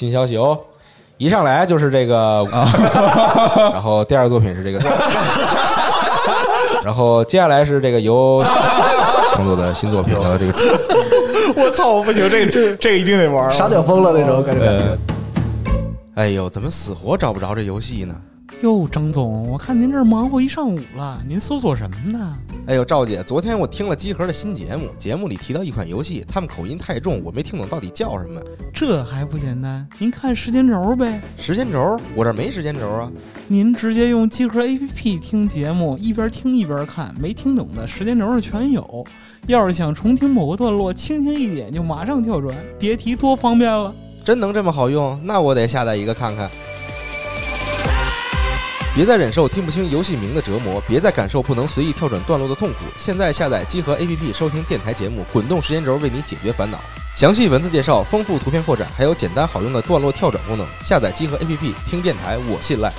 新消息哦，一上来就是这个，然后第二个作品是这个，然后接下来是这个由 创作的新作品的这个我操，我不行，这个这这个一定得玩。傻屌疯了那种感觉。呃，哎呦，怎么死活找不着这游戏呢？哟，张总，我看您这儿忙活一上午了，您搜索什么呢？哎呦，赵姐，昨天我听了集合的新节目，节目里提到一款游戏，他们口音太重，我没听懂到底叫什么。这还不简单？您看时间轴呗，时间轴，我这没时间轴啊。您直接用集合 APP 听节目，一边听一边看，没听懂的时间轴上全有。要是想重听某个段落，轻轻一点就马上跳转，别提多方便了。真能这么好用？那我得下载一个看看。别再忍受听不清游戏名的折磨，别再感受不能随意跳转段落的痛苦。现在下载集合 APP 收听电台节目，滚动时间轴为你解决烦恼。详细文字介绍，丰富图片扩展，还有简单好用的段落跳转功能。下载集合 APP 听电台，我信赖。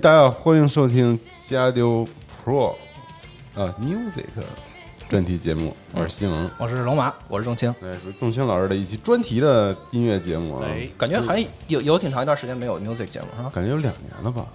大家好，欢迎收听加丢 Pro 啊 Music 专题节目，我是西蒙，我是龙马，我是仲青。哎，是仲青老师的一期专题的音乐节目啊，哎，感觉还有有挺长一段时间没有 music 节目是吧？感觉有两年了吧。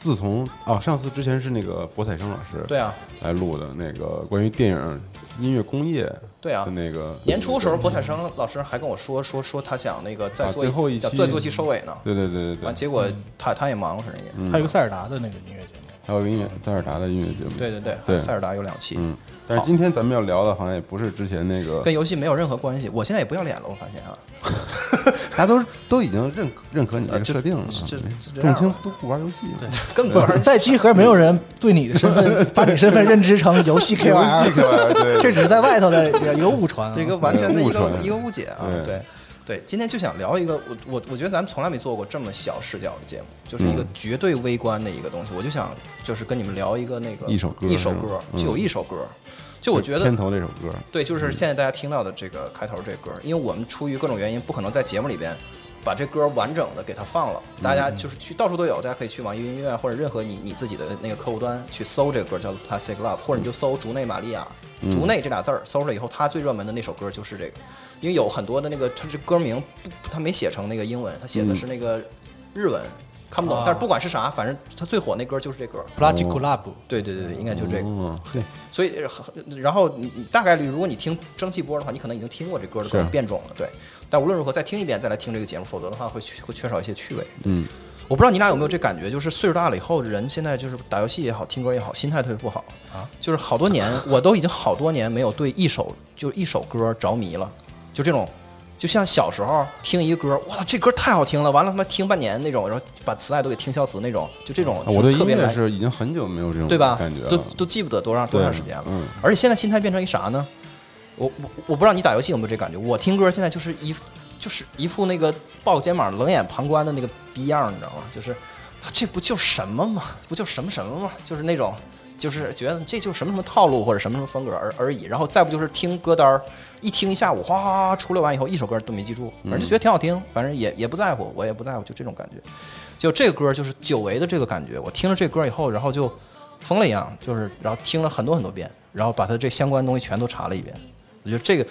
自从哦，上次之前是那个博采生老师对啊，来录的那个关于电影音乐工业对啊那个年初的时候，博采生老师还跟我说说说他想那个再啊做最后一期想再做一期收尾呢。对对对对完，对，结果他他也忙了，可能也。嗯。还有个塞尔达的那个音乐节目，还有音乐塞尔达的音乐节目，对对对，还对。有塞尔达有两期，嗯，但是今天咱们要聊的好像也不是之前那个，跟游戏没有任何关系。我现在也不要脸了，我发现啊，大家都都已经认认可你这呃这个设定了，这没这这样吧仲青都不玩游戏，对，根本不在集合没有人对你的身份把你身份认知成游戏对，这只是在外头的一个误传啊。这个完全的一个一个误解啊，对对。今天就想聊一个，我我我觉得咱们从来没做过这么小视角的节目，就是一个嗯绝对微观的一个东西。我就想，就是跟你们聊一个那个一首歌一首歌，嗯就有一首歌，就我觉得片头这首歌，对，就是现在大家听到的这个开头这歌，因为我们出于各种原因，不可能在节目里边把这歌完整的给它放了。大家就是去到处都有，大家可以去网易云音乐或者任何你你自己的那个客户端去搜这个歌，叫做《Plastic Love》，或者你就搜“竹内玛利亚”，竹内这俩字儿搜出来以后，他最热门的那首歌就是这个，因为有很多的那个他这歌名不，它没写成那个英文，他写的是那个日文。看不懂，但是不管是啥，反正他最火那歌就是这歌。Plastic Lab，对对对对，应该就这个。嗯，对，所以呃然后你你大概率，如果你听蒸汽波的话，你可能已经听过这歌的各种变种了，对。但无论如何，再听一遍再来听这个节目，否则的话会会缺少一些趣味。嗯，我不知道你俩有没有这感觉，就是岁数大了以后，人现在就是打游戏也好，听歌也好，心态特别不好啊。就是好多年，我都已经好多年没有对一首就一首歌着迷了，就这种。就像小时候听一个歌，哇，这歌太好听了，完了他妈听半年那种，然后把磁带都给听消磁那种，就这种啊我对音乐特别来是已经很久没有这种对吧？感觉，都都记不得多长多长时间了。嗯而且现在心态变成一啥呢？我我我不知道你打游戏有没有这感觉，我听歌现在就是一副就是一副那个抱肩膀、冷眼旁观的那个逼样，你知道吗？就是，这不就什么吗？不就什么什么吗？就是那种。就是觉得这就什么什么套路或者什么什么风格而而已，然后再不就是听歌单儿，一听一下午，哗哗哗出来完以后，一首歌都没记住，反正就觉得挺好听，反正也也不在乎，我也不在乎，就这种感觉。就这个歌就是久违的这个感觉，我听了这歌以后，然后就疯了一样，就是然后听了很多很多遍，然后把它这相关东西全都查了一遍。我觉得这个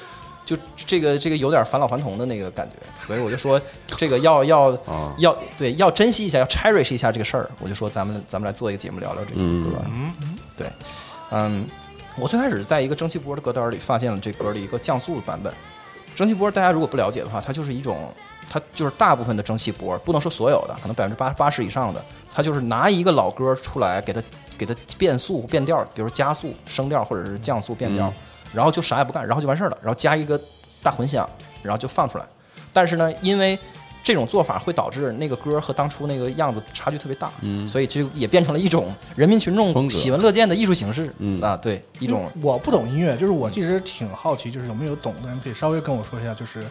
就这个这个有点返老还童的那个感觉，所以我就说这个要要 啊要对要珍惜一下，要 cherish 一下这个事儿。我就说咱们咱们来做一个节目聊聊这个歌。嗯，对，嗯，我最开始在一个蒸汽波的歌单里发现了这歌的一个降速版本。蒸汽波大家如果不了解的话，它就是一种，它就是大部分的蒸汽波，不能说所有的，可能百分之八八十以上的，它就是拿一个老歌出来，给它给它变速变调，比如加速升调或者是降速变调，然后就啥也不干，然后就完事儿了，然后加一个大混响，然后就放出来。但是呢，因为这种做法会导致那个歌和当初那个样子差距特别大，嗯，所以就也变成了一种人民群众喜闻乐见的艺术形式，嗯啊，对，一种。我不懂音乐，就是我一直挺好奇，就是有没有懂的人可以稍微跟我说一下，就是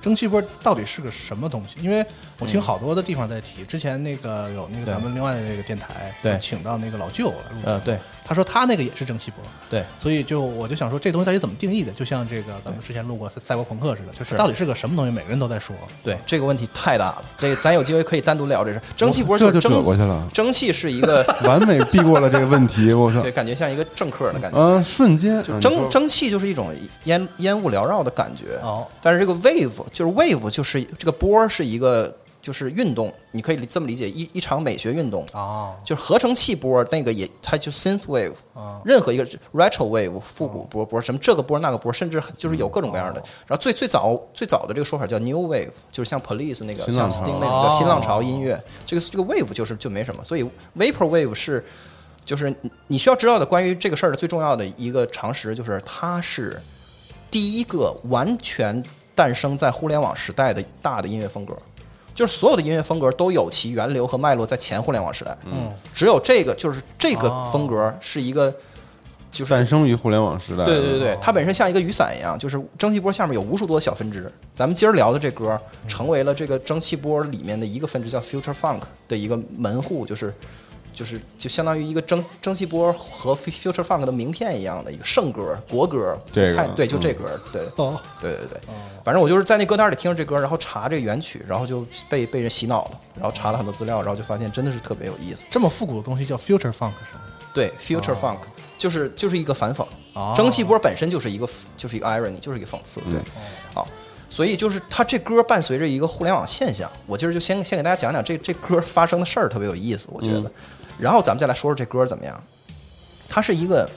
蒸汽波到底是个什么东西？因为我听好多的地方在提，之前那个有那个咱们另外的那个电台，对。请到那个老舅来录呃，对。他说他那个也是蒸汽波，对，所以就我就想说这东西到底怎么定义的？就像这个咱们之前录过赛博朋克似的，就是是。到底是个什么东西，每个人都在说。对，这个问题太大了，这个咱有机会可以单独聊这事。蒸汽波这就是蒸折过去了，蒸汽是一个，完美避过了这个问题。我操。对，，感觉像一个政客的感觉。啊，瞬间。就蒸蒸汽就是一种烟烟雾缭绕的感觉，哦，但是这个 wave 就是 wave 就是这个波是一个就是运动，你可以这么理解，一一场美学运动，哦，就是合成器波那个也它就 synth wave，哦任何一个 retro wave 复古波波什么这个波那个波，甚至就是有各种各样的。然后最最早最早的这个说法叫 new wave，就是像 police 那个像 Sting 那种叫新浪潮音乐，这个这个 wave 就是就没什么，所以 vapor wave 是。就是你你需要知道的关于这个事儿的最重要的一个常识，就是它是第一个完全诞生在互联网时代的大的音乐风格。就是所有的音乐风格都有其源流和脉络在前互联网时代，嗯，只有这个就是这个哦风格是一个，就是诞生于互联网时代。对对对对，它本身像一个雨伞一样，就是蒸汽波下面有无数多小分支。咱们今儿聊的这歌，成为了这个蒸汽波里面的一个分支，叫 Future Funk 的一个门户，就是就是就相当于一个蒸蒸汽波和 Future Funk 的名片一样的一个圣歌、国歌。这个太对，就嗯这歌，对。哦，对对对，反正我就是在那歌单里听着这歌，然后查这个原曲，然后就被被人洗脑了，然后查了很多资料，然后就发现真的是特别有意思。这么复古的东西叫 future funk 是吗？对，future funk 就是就是一个反讽，哦蒸汽波本身就是一个就是一个 irony，就是一个讽刺，对，嗯好，所以就是它这歌伴随着一个互联网现象，我今儿就先先给大家讲讲这这歌发生的事儿，特别有意思，我觉得，然后咱们再来说说这歌怎么样，它是一个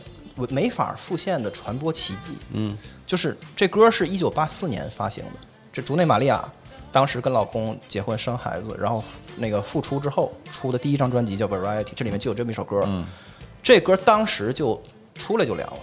没法复现的传播奇迹，嗯，就是这歌是一九八四年发行的，这竹内玛利亚当时跟老公结婚生孩子，然后那个复出之后出的第一张专辑叫《Variety》，这里面就有这么一首歌。嗯，这歌当时就出来就凉了。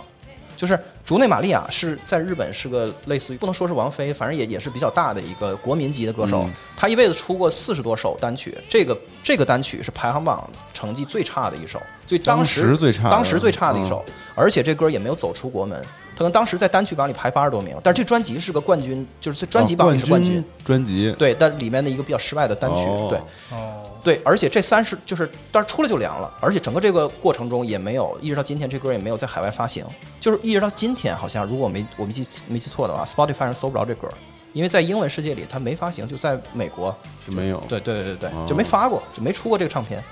就是竹内玛利亚是在日本是个类似于不能说是王菲，反正也也是比较大的一个国民级的歌手。嗯她一辈子出过四十多首单曲，这个这个单曲是排行榜成绩最差的一首，所以当时最差的当时最差的一嗯首，而且这歌也没有走出国门。他可能当时在单曲榜里排八十多名，但是这专辑是个冠军，就是在专辑榜里是冠军。哦专辑，对，但里面的一个比较失败的单曲，哦。对。哦，对，而且这三十就是，但是出来就凉了，而且整个这个过程中也没有，一直到今天这歌也没有在海外发行，就是一直到今天，好像如果我没我没记没记错的话，Spotify 上搜不着这歌，因为在英文世界里它没发行，就在美国，就没有。对对对对哦对，就没发过，就没出过这个唱片，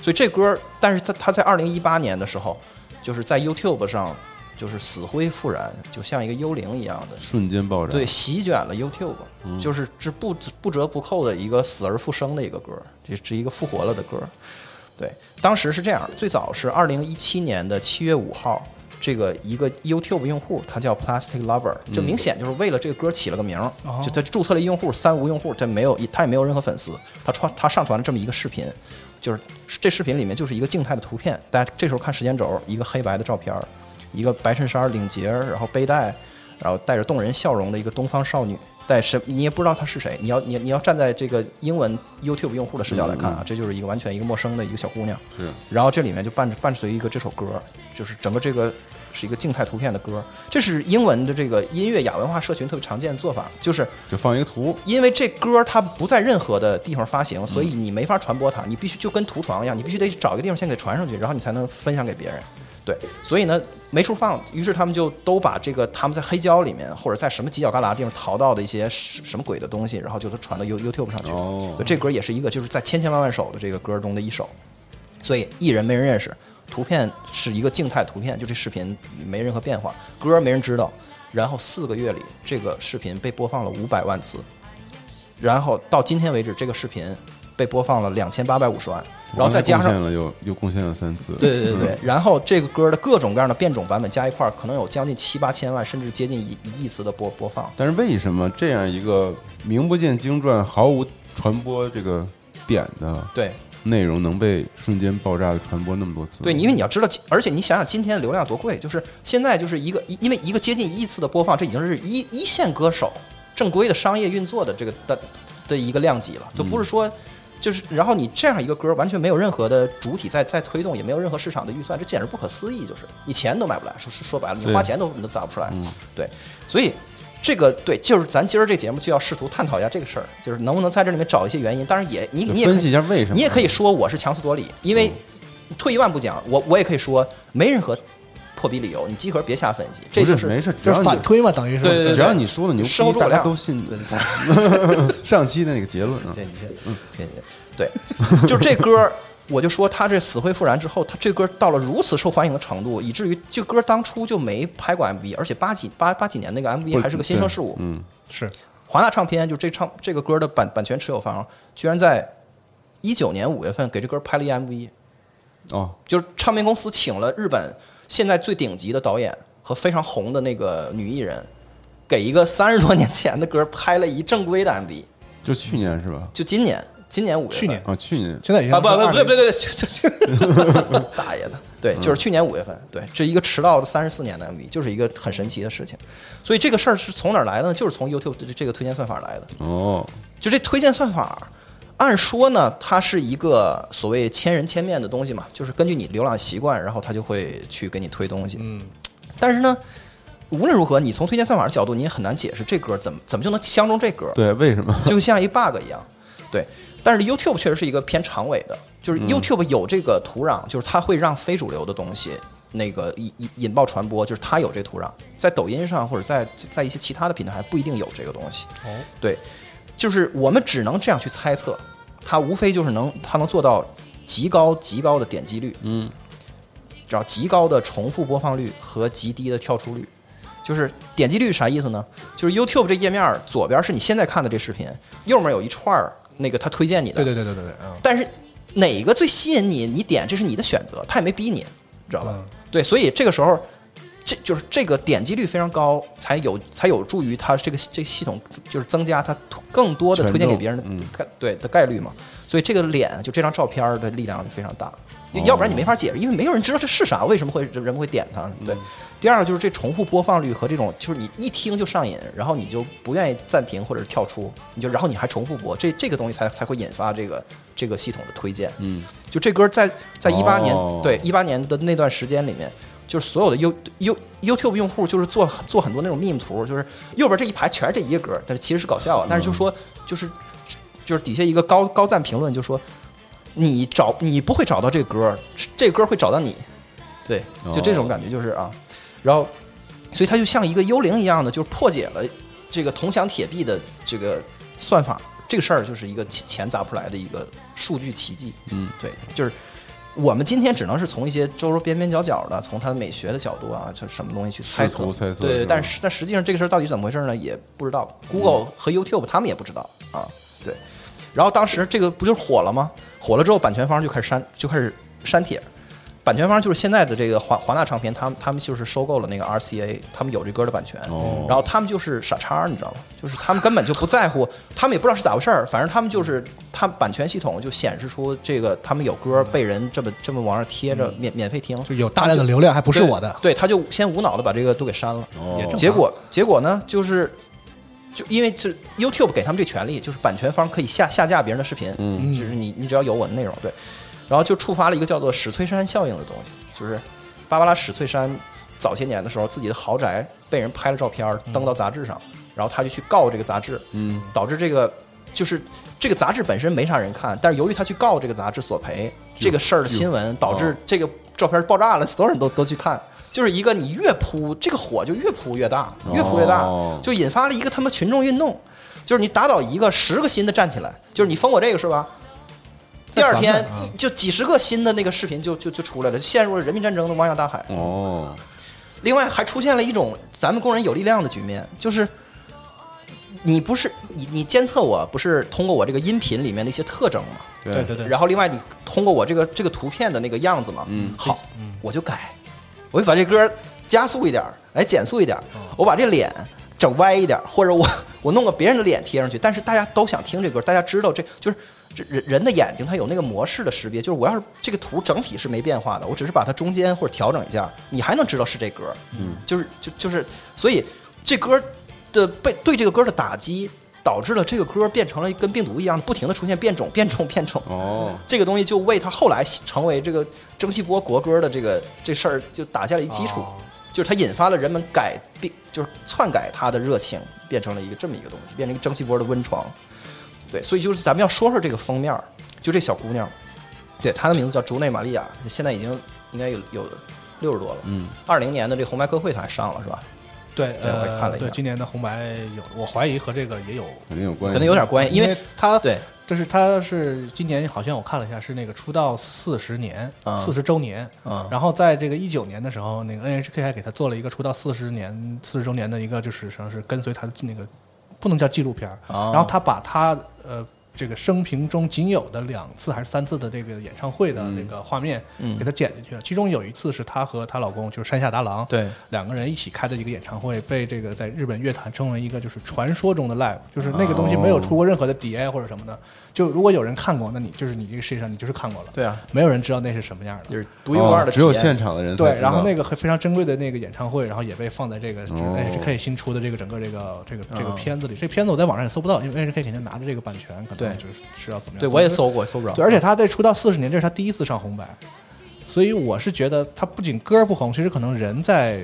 所以这歌，但是他他在二零一八年的时候，就是在 YouTube 上就是死灰复燃，就像一个幽灵一样的，瞬间爆炸。对，席卷了 YouTube，、就是这不不折不扣的一个死而复生的一个歌，这是一个复活了的歌。对，当时是这样，最早是二零一七年的七月五号，这个一个 YouTube 用户，他叫 Plastic Lover，这明显就是为了这个歌起了个名儿，就他注册了一用户，三无用户，他没有他也没有任何粉丝，他传他上传了这么一个视频，就是这视频里面就是一个静态的图片，大家这时候看时间轴，一个黑白的照片儿，一个白衬衫领结，然后背带，然后带着动人笑容的一个东方少女，但什你也不知道她是谁，你要你你要站在这个英文 YouTube 用户的视角来看啊，这就是一个完全一个陌生的一个小姑娘，是。然后这里面就伴伴随一个这首歌，就是整个这个是一个静态图片的歌，这是英文的这个音乐亚文化社群特别常见的做法，就是就放一个图，因为这歌它不在任何的地方发行，所以你没法传播它，你必须就跟图床一样，你必须得找一个地方先给传上去，然后你才能分享给别人。对，所以呢没处放，于是他们就都把这个他们在黑胶里面或者在什么犄角旮旯地方淘到的一些什什么鬼的东西，然后就都传到 You YouTube 上去。哦对，这歌也是一个就是在千千万万首的这个歌中的一首，所以艺人没人认识，图片是一个静态图片，就这视频没任何变化，歌没人知道。然后四个月里，这个视频被播放了五百万次，然后到今天为止，这个视频被播放了两千八百五十万，然后再加上了又又贡献了三次。对对对然后这个歌的各种各样的变种版本加一块儿，可能有将近七八千万，甚至接近一一亿次的播播放。但是为什么这样一个名不见经传、毫无传播这个点的对内容能被瞬间爆炸的传播那么多次？对，因为你要知道，而且你想想今天流量多贵，就是现在就是一个，因为一个接近一亿次的播放，这已经是一一线歌手正规的商业运作的这个的的一个量级了，就不是说。就是，然后你这样一个歌，完全没有任何的主体在在推动，也没有任何市场的预算，这简直不可思议。就是你钱都买不来，说说说白了，你花钱都你都砸不出来。对，所以这个对，就是咱今儿这节目就要试图探讨一下这个事儿，就是能不能在这里面找一些原因。当然也你你也分析一下为什么你也可以说我是强词夺理，因为退一万步讲，我我也可以说没任何破逼理由，你集合别瞎分析，这就是没事，只就是要反推嘛，等于是。对对对。只要你说的牛逼，大事后诸葛亮家都信。上期的那个结论啊，这你先，嗯，这对，就这歌儿，我就说他这死灰复燃之后，他这歌到了如此受欢迎的程度，以至于这歌当初就没拍过 MV，而且八几八八几年那个 MV 还是个新生事物。嗯，是。华纳唱片就这唱这个歌的版版权持有方，居然在一九年五月份给这歌拍了一 MV，哦，就是唱片公司请了日本现在最顶级的导演和非常红的那个女艺人，给一个三十多年前的歌拍了一正规的 MV，就去年是吧？就今年今年五月份去年啊，去年现在已经啊不不不20不对对，就就 大爷的，对，就是去年五月份，对，这一个迟到了三十四年的 MV，就是一个很神奇的事情。所以这个事儿是从哪儿来的呢？就是从 YouTube 的这个推荐算法来的。哦，就这推荐算法，按说呢，它是一个所谓千人千面的东西嘛，就是根据你浏览习惯，然后它就会去给你推东西。嗯，但是呢，无论如何，你从推荐算法的角度，你也很难解释这歌怎么怎么就能相中这歌。对，为什么？就像一 bug 一样。对，但是 YouTube 确实是一个偏长尾的，就是 YouTube 有这个土壤，就是它会让非主流的东西那个引引引爆传播，就是它有这土壤，在抖音上或者在在一些其他的平台还不一定有这个东西。哦，对，就是我们只能这样去猜测，它无非就是能它能做到极高极高的点击率，嗯，只要极高的重复播放率和极低的跳出率。就是点击率啥意思呢？就是 YouTube 这页面左边是你现在看的这视频，右面有一串儿那个他推荐你的，对对对对对对，嗯，但是哪个最吸引你，你点这是你的选择，他也没逼你，知道吧？嗯对，所以这个时候，这就是这个点击率非常高，才有才有助于它这个这个系统就是增加它更多的推荐给别人的概、对的概率嘛。所以这个脸就这张照片的力量就非常大，哦要不然你没法解释，因为没有人知道这是啥，为什么会人们会点它？对。嗯第二个就是这重复播放率和这种，就是你一听就上瘾，然后你就不愿意暂停或者是跳出，你就然后你还重复播，这这个东西才才会引发这个这个系统的推荐。嗯，就这歌在在一八年、哦对一八年的那段时间里面，就是所有的 You You YouTube 用户就是做做很多那种 meme 图，就是右边这一排全是这一个歌，但是其实是搞笑啊，但是就说就是就是底下一个高高赞评论就说你找你不会找到这个歌，这个歌会找到你，对，就这种感觉就是啊，然后所以它就像一个幽灵一样的，就是破解了这个铜墙铁壁的这个算法，这个事儿就是一个钱钱砸不出来的一个数据奇迹。嗯，对，就是我们今天只能是从一些周周边边角角的，从它美学的角度啊，就什么东西去猜测，猜测对，是但是但实际上这个事儿到底怎么回事呢？也不知道，Google 和 YouTube 他们也不知道啊，对。然后当时这个不就是火了吗？火了之后，版权方就开始删，就开始删帖。版权方就是现在的这个华华纳唱片，他们他们就是收购了那个 RCA，他们有这歌的版权，哦。然后他们就是傻叉，你知道吗？就是他们根本就不在乎，他们也不知道是咋回事儿，反正他们就是他们版权系统就显示出这个他们有歌被人这么这么往上贴着免免费听，就有大量的流量，还不是我的，对，他就先无脑的把这个都给删了。哦。结果结果呢，就是就因为这 YouTube 给他们这权利，就是版权方可以下下架别人的视频，嗯。就是你你只要有我的内容，对，然后就触发了一个叫做史翠珊效应的东西，就是芭芭拉史翠珊早些年的时候，自己的豪宅被人拍了照片登到杂志上，然后他就去告这个杂志，嗯，导致这个就是这个杂志本身没啥人看，但是由于他去告这个杂志索赔这个事儿的新闻，导致这个照片爆炸了，所有人都都去看。就是一个你越扑这个火就越扑越大，越扑越大哦，就引发了一个他妈群众运动。就是你打倒一个，十个新的站起来，就是你封我这个是吧？第二天一就几十个新的那个视频就就就出来了，陷入了人民战争的汪洋大海。哦，另外还出现了一种咱们工人有力量的局面，就是你不是你你监测我不是通过我这个音频里面的一些特征嘛？对对对，然后另外你通过我这个这个图片的那个样子嘛，嗯好，我就改，我就把这歌加速一点儿，哎，减速一点，我把这脸整歪一点，或者我我弄个别人的脸贴上去，但是大家都想听这歌，大家知道这就是。这人人的眼睛它有那个模式的识别，就是我要是这个图整体是没变化的，我只是把它中间或者调整一下，你还能知道是这歌。嗯，就是就就是，所以这歌的被对这个歌的打击导致了这个歌变成了跟病毒一样，不停的出现变种、变种、变种。哦，这个东西就为他后来成为这个蒸汽波国歌的这个这事儿就打下了一基础，哦就是它引发了人们改变，就是篡改它的热情，变成了一个这么一个东西，变成一个蒸汽波的温床。对，所以就是咱们要说说这个封面儿，就这小姑娘，对，她的名字叫竹内玛利亚，现在已经应该有有六十多了。嗯，二零年的这红白歌会她还上了是吧？对，对我也看了呃，一下。对，今年的红白有，我怀疑和这个也有，肯定有关系，可能有点关系，因为她对。就是她是今年好像我看了一下，是那个出道四十年啊，四十周年。嗯。然后在这个一九年的时候，那个 NHK 还给她做了一个出道四十年、四十周年的一个，就是实际上是跟随她的那个，不能叫纪录片然后他把他呃这个生平中仅有的两次还是三次的这个演唱会的那个画面，嗯。给他剪进去了。其中有一次是她和她老公就是山下达郎，对。两个人一起开的一个演唱会，被这个在日本乐坛称为一个就是传说中的 live，就是那个东西没有出过任何的碟或者什么的。就如果有人看过，那你就是你这个世界上你就是看过了，对啊，没有人知道那是什么样的。就是独一无二的哦只有现场的人才对，然后那个非常珍贵的那个演唱会，然后也被放在这个就是哦 NHK 新出的这个整个这个这个这个嗯片子里。这片子我在网上也搜不到，因为 NHK 肯定拿着这个版权，可对就是是要怎么样。对我也搜过，搜不着。对，而且他在出道四十年，这是他第一次上红白，所以我是觉得他不仅歌不红，其实可能人在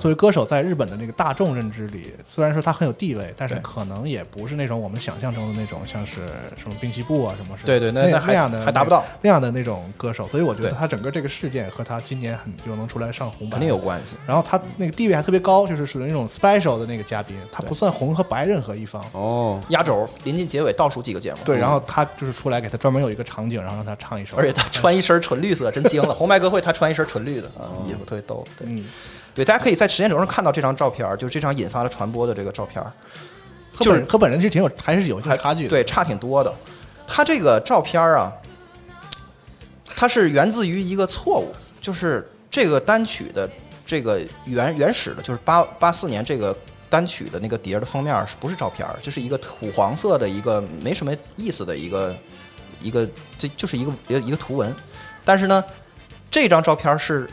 作为歌手在日本的那个大众认知里，虽然说他很有地位，但是可能也不是那种我们想象中的那种像是什么滨崎步啊什么是对对那那那样的还达不到那样的那种歌手，所以我觉得他整个这个事件和他今年很就能出来上红白肯定有。关系。然后他那个地位还特别高，就是属于那种 special 的那个嘉宾，他不算红和白任何一方。哦，压轴临近结尾倒数几个节目，对，然后他就是出来给他专门有一个场景，然后让他唱一首，而且他穿一身纯绿色，真惊了。红白歌会他穿一身纯绿的啊，衣服特别逗。对嗯，对，大家可以在时间轴上看到这张照片，就是这张引发了传播的这个照片就是和本人其实挺有还是有一定差距的。对，差挺多的。他这个照片啊，它是源自于一个错误，就是这个单曲的这个原原始的，就是八八四年这个单曲的那个碟的封面是不是照片儿？就是一个土黄色的一个没什么意思的一个一个，这就是一个一个一个图文。但是呢，这张照片是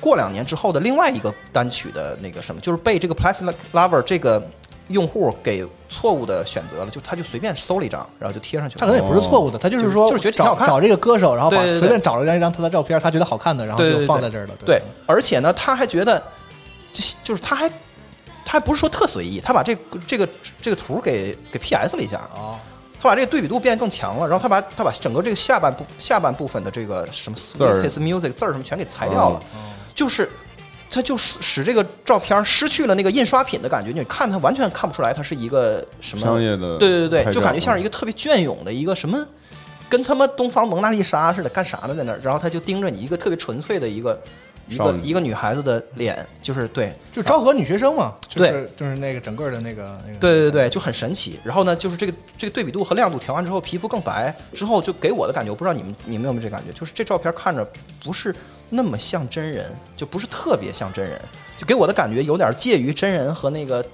过两年之后的另外一个单曲的那个什么，就是被这个 Plastic Lover 这个用户给错误的选择了，就他就随便搜了一张，然后就贴上去了。他可能也不是错误的，他就是说就是觉得挺好看。找找这个歌手，然后把随便找了一张他的照片，他觉得好看的，然后就放在这儿了。对，而且呢，他还觉得，就就是他还他还不是说特随意，他把这个这个这个图给给 PS 了一下，哦，他把这个对比度变得更强了，然后他把他把整个这个下半部下半部分的这个什么儿 sweetest music 字儿什么全给裁掉了，哦就是。他就使使这个照片失去了那个印刷品的感觉，你看他完全看不出来他是一个什么商业的对对对对，就感觉像是一个特别隽永的一个什么，跟他妈东方蒙娜丽莎似的，干啥呢在那儿？然后他就盯着你一个特别纯粹的一个一个一个女孩子的脸，就是对，就昭和女学生嘛，就对是就是那个整个的那个那个。对对对，就很神奇。然后呢，就是这个这个对比度和亮度调完之后，皮肤更白，之后就给我的感觉，我不知道你们你们有没有这感觉，就是这照片看着不是那么像真人，就不是特别像真人，就给我的感觉有点介于真人和那个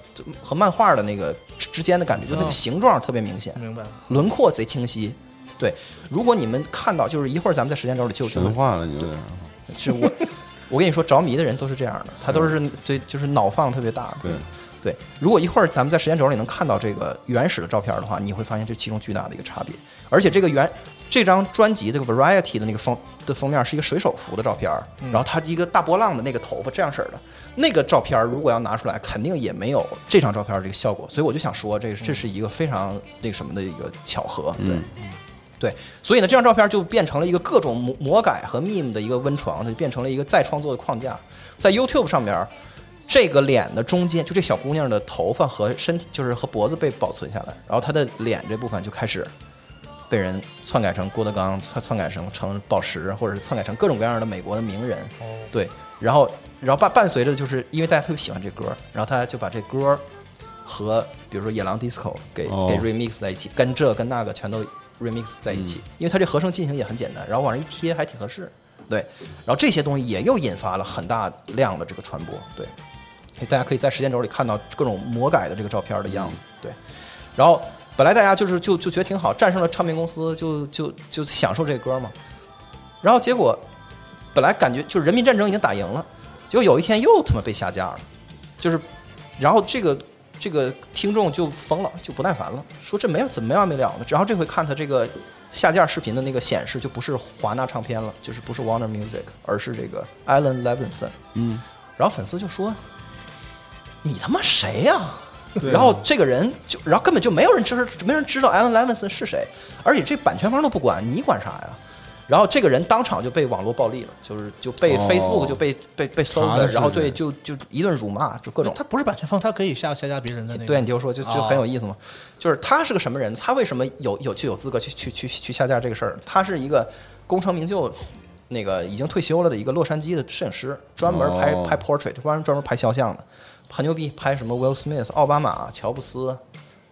和漫画的那个之之间的感觉，就那个哦形状特别明显，明白了。轮廓贼清晰。对，如果你们看到，就是一会儿咱们在时间轴里就神话了，你有点是我，我跟你说，着迷的人都是这样的，他都是对，就是脑放特别大。对对，如果一会儿咱们在时间轴里能看到这个原始的照片的话，你会发现这其中巨大的一个差别。而且这个原这张专辑这个 Variety 的那个封的封面是一个水手服的照片，然后他一个大波浪的那个头发这样式儿的，那个照片如果要拿出来，肯定也没有这张照片这个效果。所以我就想说，这这是一个非常那个什么的一个巧合。对。嗯对，所以呢，这张照片就变成了一个各种魔魔改和 meme 的一个温床，它就变成了一个再创作的框架。在 YouTube 上面，这个脸的中间，就这小姑娘的头发和身体，就是和脖子被保存下来，然后她的脸这部分就开始被人篡改成郭德纲，篡篡改成成宝石，或者是篡改成各种各样的美国的名人。对，然后然后伴伴随着就是因为大家特别喜欢这歌，然后他就把这歌和比如说野狼 disco 给、哦给 remix 在一起，跟这跟那个全都 remix 在一起，因为它这合成进行也很简单，然后往上一贴还挺合适。对，然后这些东西也又引发了很大量的这个传播。对，所以大家可以在时间轴里看到各种魔改的这个照片的样子。对，然后本来大家就是就就觉得挺好，战胜了唱片公司，就就就享受这歌嘛。然后结果本来感觉就是人民战争已经打赢了，结果有一天又他妈被下架了，就是然后这个这个听众就疯了，就不耐烦了，说这没有怎么没完没了的。然后这回看他这个下架视频的那个显示，就不是华纳唱片了，就是不是 Warner Music，而是这个 Alan Levinson。嗯，然后粉丝就说：“你他妈谁呀、然后这个人就，然后根本就没有人知道，没人知道 Alan Levinson 是谁，而且这版权方都不管，你管啥呀？然后这个人当场就被网络暴力了，就是就被哦 Facebook 就被、被被搜的，查的是然后对就就一顿辱骂，就各种。他不是版权方，他可以下下架别人的那个。对，你听我说，就就哦很有意思嘛。就是他是个什么人？他为什么有有就有资格去去去去下架这个事儿？他是一个功成名就，那个已经退休了的一个洛杉矶的摄影师，专门拍、哦拍 portrait，专门专门拍肖像的，很牛逼，拍什么 Will Smith、奥巴马、乔布斯，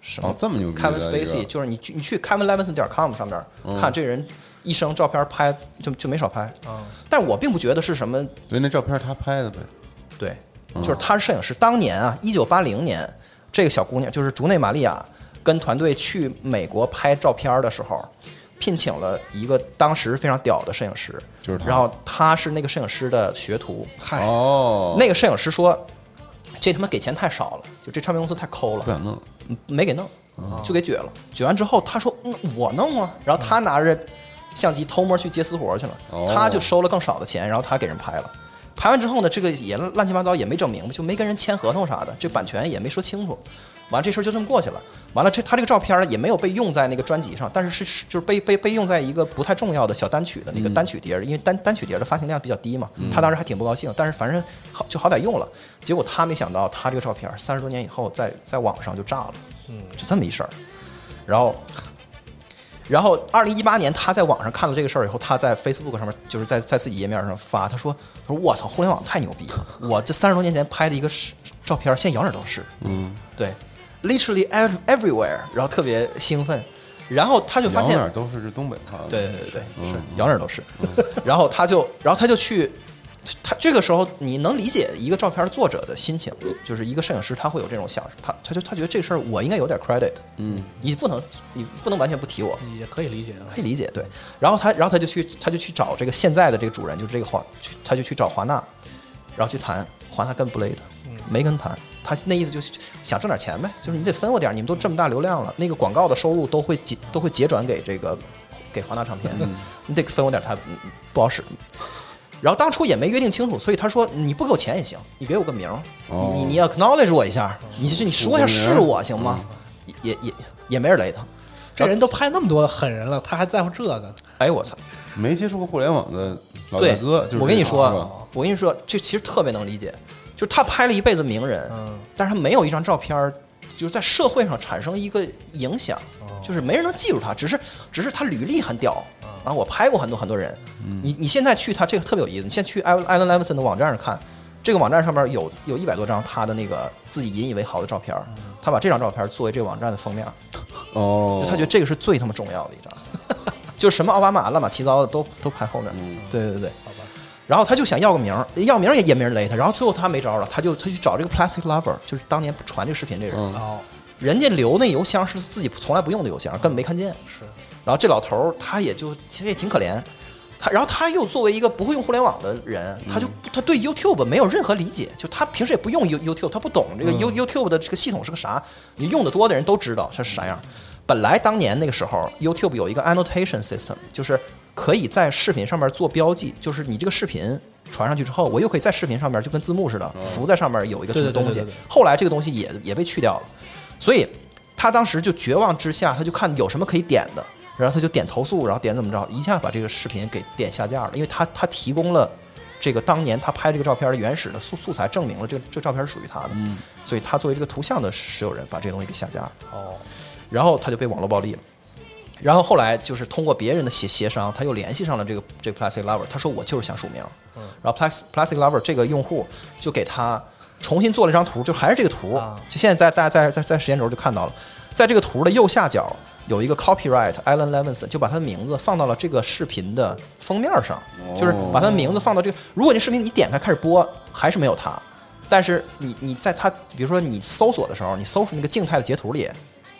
什么哦这么牛逼 Kevin Spacey，就是你去你去 KevinLevinson 点 com 上面、看这人一生照片拍就就没少拍，啊，但我并不觉得是什么所以那照片他拍的呗。对，就是他是摄影师。当年啊，一九八零年，这个小姑娘就是竹内玛利亚，跟团队去美国拍照片的时候，聘请了一个当时非常屌的摄影师，就是他然后他是那个摄影师的学徒。嗨，哦，那个摄影师说，这他妈给钱太少了，就这唱片公司太抠了不，想弄，嗯没给弄，就给撅了。撅完之后，他说：“嗯，我弄啊。”然后他拿着相机偷摸去接私活去了，哦他就收了更少的钱，然后他给人拍了。拍完之后呢，这个也乱七八糟，也没整明白，就没跟人签合同啥的，这版权也没说清楚。完了这事儿就这么过去了。完了，这他这个照片儿也没有被用在那个专辑上，但是是是就是被被被用在一个不太重要的小单曲的那个单曲碟儿，因为单单曲碟儿的发行量比较低嘛，他当时还挺不高兴，但是反正好就好歹用了。结果他没想到，他这个照片三十多年以后在在网上就炸了，嗯，就这么一事儿。然后然后，二零一八年，他在网上看到这个事儿以后，他在 Facebook 上面，就是在在自己页面上发，他说：“他说我操，互联网太牛逼了！我这三十多年前拍的一个是照片，现在摇哪儿都是。”嗯，对，literally ev- everywhere，然后特别兴奋，然后他就发现摇哪儿都是这东北话。对对对对，嗯是摇哪儿都是。然后他就，然后他就去，他这个时候你能理解一个照片作者的心情，就是一个摄影师他会有这种想，他他就他觉得这事儿我应该有点 credit，嗯，你不能你不能完全不提我，也可以理解啊。可以理解，对。然后他，然后他就去，他就去找这个现在的这个主人，就是这个华，他就去找华纳，然后去谈，华纳根本不勒他，没跟谈。他那意思就是想挣点钱呗，就是你得分我点儿，你们都这么大流量了，那个广告的收入都会结都会结转给这个给华纳唱片，你得分我点儿，他嗯不好使。然后当初也没约定清楚，所以他说你不给我钱也行，你给我个名儿，哦你你你 acknowledge 我一下，你是你说一下是我行吗？也也也没人勒他。这人都拍那么多狠人了，他还在乎这个？哎我操！没接触过互联网的老大对，哥，就是我跟你说，我跟你说，这其实特别能理解，就是他拍了一辈子名人，嗯但是他没有一张照片儿，就是在社会上产生一个影响，哦就是没人能记住他，只是只是他履历很屌，嗯然后我拍过很多很多人，你你现在去他这个特别有意思，你现在去艾艾伦·莱文森的网站上看，这个网站上面有有一百多张他的那个自己引以为豪的照片，他把这张照片作为这个网站的封面，哦。就，他觉得这个是最他妈重要的一张，就什么奥巴马乱码七糟的都都排后面。嗯。对对对，然后他就想要个名儿，要名儿也也没人勒他，然后最后他没招了，他就他去找这个 Plastic Lover，就是当年传这个视频这人，嗯。哦，人家留那邮箱是自己从来不用的邮箱，根本没看见。是，然后这老头儿他也就其实也挺可怜，他然后他又作为一个不会用互联网的人，他就他对 YouTube 没有任何理解，就他平时也不用 You YouTube，他不懂这个 You YouTube 的这个系统是个啥，你用的多的人都知道它是啥样。本来当年那个时候，YouTube 有一个 annotation system，就是可以在视频上面做标记，就是你这个视频传上去之后，我又可以在视频上面就跟字幕似的浮在上面有一个什么东西。后来这个东西也也被去掉了，所以他当时就绝望之下，他就看有什么可以点的，然后他就点投诉，然后点怎么着，一下把这个视频给点下架了，因为他他提供了这个当年他拍这个照片的原始的素素材，证明了这个这个照片是属于他的，所以他作为这个图像的持有人，把这个东西给下架了。哦，然后他就被网络暴力了。然后后来就是通过别人的协协商，他又联系上了这个这个 Plastic Lover，他说我就是想署名，然后 Plastic Plastic Lover 这个用户就给他重新做了一张图，就还是这个图，啊。就现在在大家在在在时间轴就看到了，在这个图的右下角有一个 copyright Alan Levinson，就把他的名字放到了这个视频的封面上，就是把他的名字放到这个，如果这视频你点开开始播，还是没有他，但是你你在他比如说你搜索的时候，你搜出那个静态的截图里。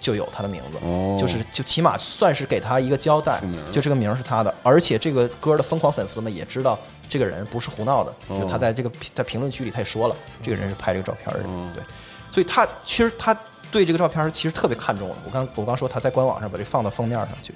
就有他的名字，哦。就是就起码算是给他一个交代，就这个名儿是他的，而且这个歌的疯狂粉丝们也知道这个人不是胡闹的，就他在这个在评论区里他也说了，这个人是拍这个照片的人，哦。对，所以他其实他对这个照片儿其实特别看重的。我刚我刚说他在官网上把这放到封面上去，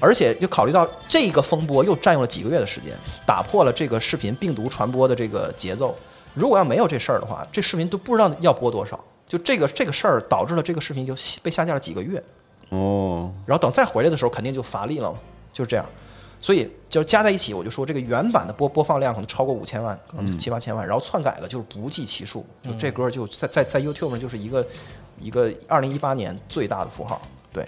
而且就考虑到这个风波又占用了几个月的时间，打破了这个视频病毒传播的这个节奏。如果要没有这事儿的话，这视频都不知道要播多少。就这个这个事儿导致了这个视频就被下架了几个月。哦，然后等再回来的时候，肯定就乏力了嘛，就是这样。所以就加在一起，我就说这个原版的播播放量可能超过五千万，可能七八千万，然后篡改的就是不计其数。就这歌就在在在 YouTube 上就是一个一个二零一八年最大的符号。对，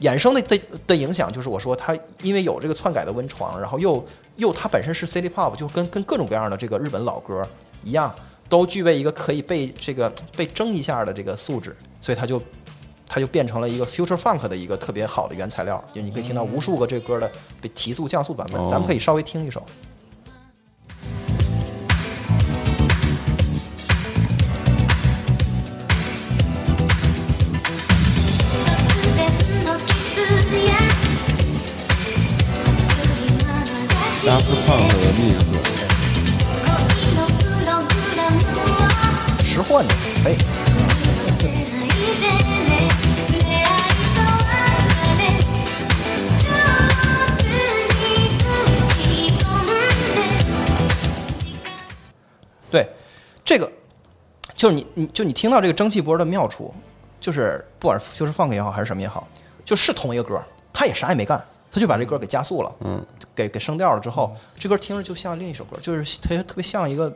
衍生的的的影响就是我说它因为有这个篡改的温床，然后又又它本身是 City Pop，就跟跟各种各样的这个日本老歌一样，都具备一个可以被这个被蒸一下的这个素质，所以它就它就变成了一个 future funk 的一个特别好的原材料，就你可以听到无数个这歌的被提速降速版本。哦咱们可以稍微听一首。加斯胖子的逆子，哎，识货呢，哎。对，这个就是你你就你听到这个蒸汽波的妙处，就是不管，就是放克也好，还是什么也好，就是同一个歌，他也啥也没干。他就把这歌给加速了，嗯，给给升调了之后，这歌听着就像另一首歌，就是特别特别像一个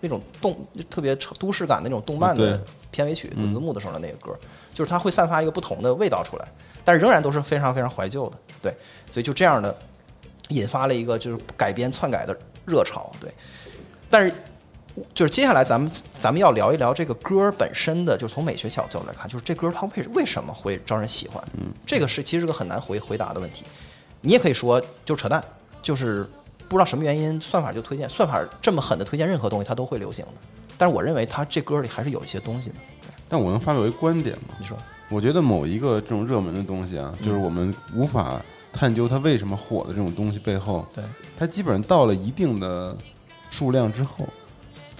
那种动特别都市感的那种动漫的片尾曲读字幕的时候的那个歌，就是它会散发一个不同的味道出来，但是仍然都是非常非常怀旧的，对，所以就这样的引发了一个就是改编篡改的热潮，对，但是就是接下来咱们咱们要聊一聊这个歌本身的，就从美学角角度来看，就是这歌它为为什么会招人喜欢？嗯，这个是其实是个很难回回答的问题。你也可以说就扯淡，就是不知道什么原因算法就推荐，算法这么狠的推荐任何东西它都会流行的。但是我认为它这歌里还是有一些东西的。但我能发表一个观点吗？你说，我觉得某一个这种热门的东西啊，就是我们无法探究它为什么火的这种东西背后，对，它基本上到了一定的数量之后，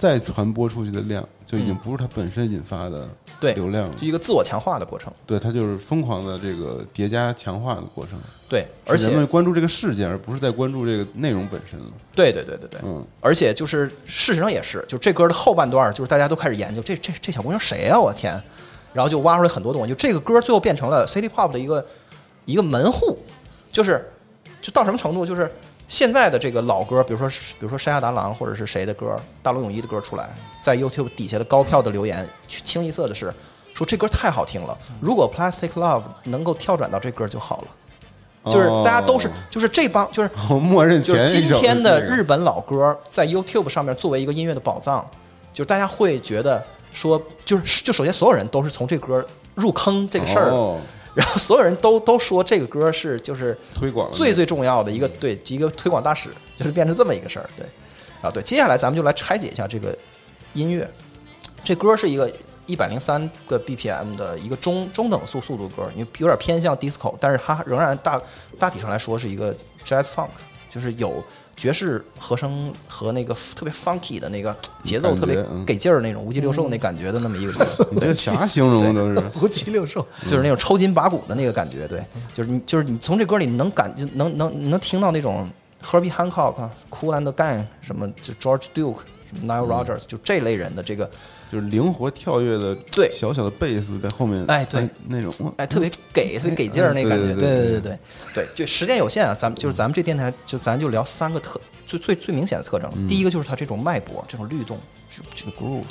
再传播出去的量就已经嗯不是它本身引发的对流量了就，一个自我强化的过程。对，它就是疯狂的这个叠加强化的过程。对，而且人们关注这个事件，而不是在关注这个内容本身了。对对对对对，嗯，而且就是事实上也是，就这歌的后半段，就是大家都开始研究这这这小姑娘谁啊，我天！然后就挖出来很多东西，就这个歌最后变成了 City Pop 的一个一个门户，就是就到什么程度，就是现在的这个老歌，比如说比如说山下达郎或者是谁的歌，大罗永一的歌出来，在 YouTube 底下的高票的留言，去清一色的是说这歌太好听了，如果 Plastic Love 能够跳转到这歌就好了。就是大家都是，就是这帮，就是我 默认就是今天的日本老歌在 YouTube 上面作为一个音乐的宝藏，就是大家会觉得说，就是就首先所有人都是从这歌入坑这个事儿 然后所有人都都说这个歌是就是推广最最重要的一个对一个推广大使，就是变成这么一个事儿，对，啊对，接下来咱们就来拆解一下这个音乐，这歌是一个一百零三个 BPM 的一个中中等速速度歌，你有点偏向 disco，但是它仍然大大体上来说是一个 jazz funk，就是有爵士和声和那个特别 funky 的那个节奏特别嗯给劲儿那种无极六兽那感觉的那么一个歌。你这啥形容啊都是？无极六兽，就是那种抽筋拔骨的那个感觉，对，就是你就是你从这歌里能感能能能听到那种 Herbie Hancock 啊、Cool and Gang 什么就 George Duke、Nile Rogers 就这类人的这个就是灵活跳跃的，对小小的贝斯在后面，哎，对那种，哎，特别给，特别给劲儿那感觉，对对对对对，对，就时间有限啊，咱们就是咱们这电台就咱就聊三个特最最最明显的特征，第一个就是它这种脉搏这种律动，这这 groove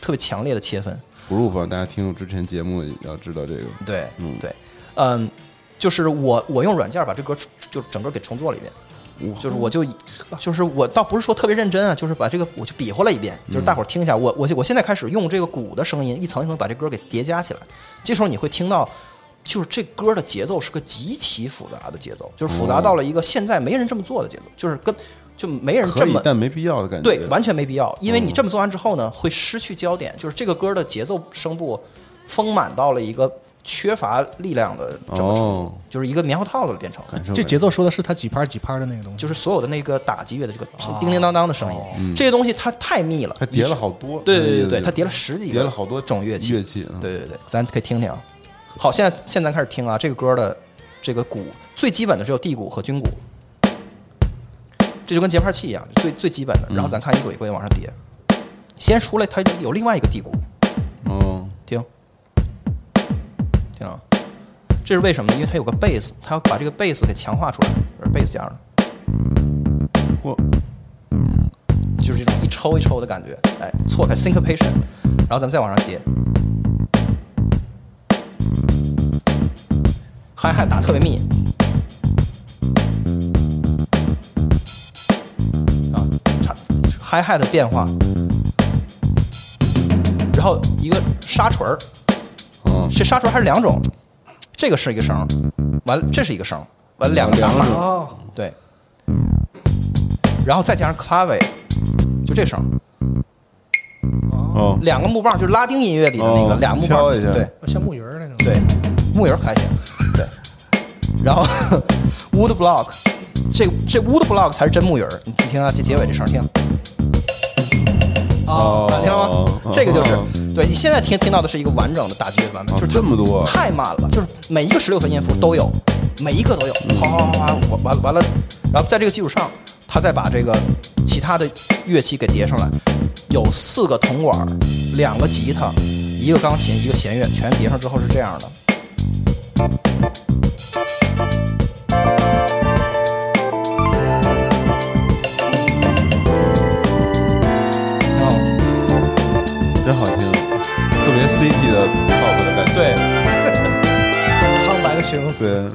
特别强烈的切分 groove，大家听我之前节目要知道这个，对，嗯，对，嗯，就是我我用软件把这歌就整个给重做了一遍。就是我就以就是我倒不是说特别认真啊，就是把这个我就比划了一遍，就是大伙儿听一下，我我我现在开始用这个鼓的声音一层一层把这歌给叠加起来，这时候你会听到，就是这歌的节奏是个极其复杂的节奏，就是复杂到了一个现在没人这么做的节奏，就是跟就没人这么但没必要的感觉。对，完全没必要，因为你这么做完之后呢，会失去焦点，就是这个歌的节奏声部丰满到了一个缺乏力量的这么程度，哦，就是一个棉花套子变成这节奏说的是它几拍几拍的那个东西，就是所有的那个打击乐的这个哦叮叮当当的声音，这些东西它太密了，它叠了好多，对对对对，它叠了十几个，叠了好多种乐器，乐器，嗯，对对对，咱可以听听啊。好，现在现在开始听啊，这个歌的这个鼓最基本的只有地鼓和军鼓，这就跟节拍器一样，最最基本的。然后咱看一轨一轨往上叠，先出来它有另外一个地鼓，哦，听，听啊，这是为什么呢？因为它有个贝斯，它要把这个贝斯给强化出来，是贝斯加的。嚯，就是这种一抽一抽的感觉，哎，错开 syncopation，然后咱们再往上叠，hi hat 打特别密，啊，hi hat 的变化，然后一个沙锤儿，这沙锤儿还是两种，这个是一个绳，完了这是一个绳，完了两个两码，哦，对，然后再加上 clave，就这声。哦，两个木棒，就是拉丁音乐里的那个哦俩木棒，对像木鱼儿那种。对，木鱼儿还行，对。然后 wood block，这这 wood block 才是真木鱼儿，你听啊，这结尾这声儿听，哦听了吗？这个就是哦，对你现在听听到的是一个完整的打击乐版本，哦就是这么多太慢了，就是每一个十六分音符都有，每一个都有，哗哗哗哗，完完完了，然后在这个基础上，他再把这个其他的乐器给叠上来，有四个铜管，两个吉他，一个钢琴，一个弦乐，全叠上之后是这样的。特别 city 的 pop 的感觉，对，苍白的形容词。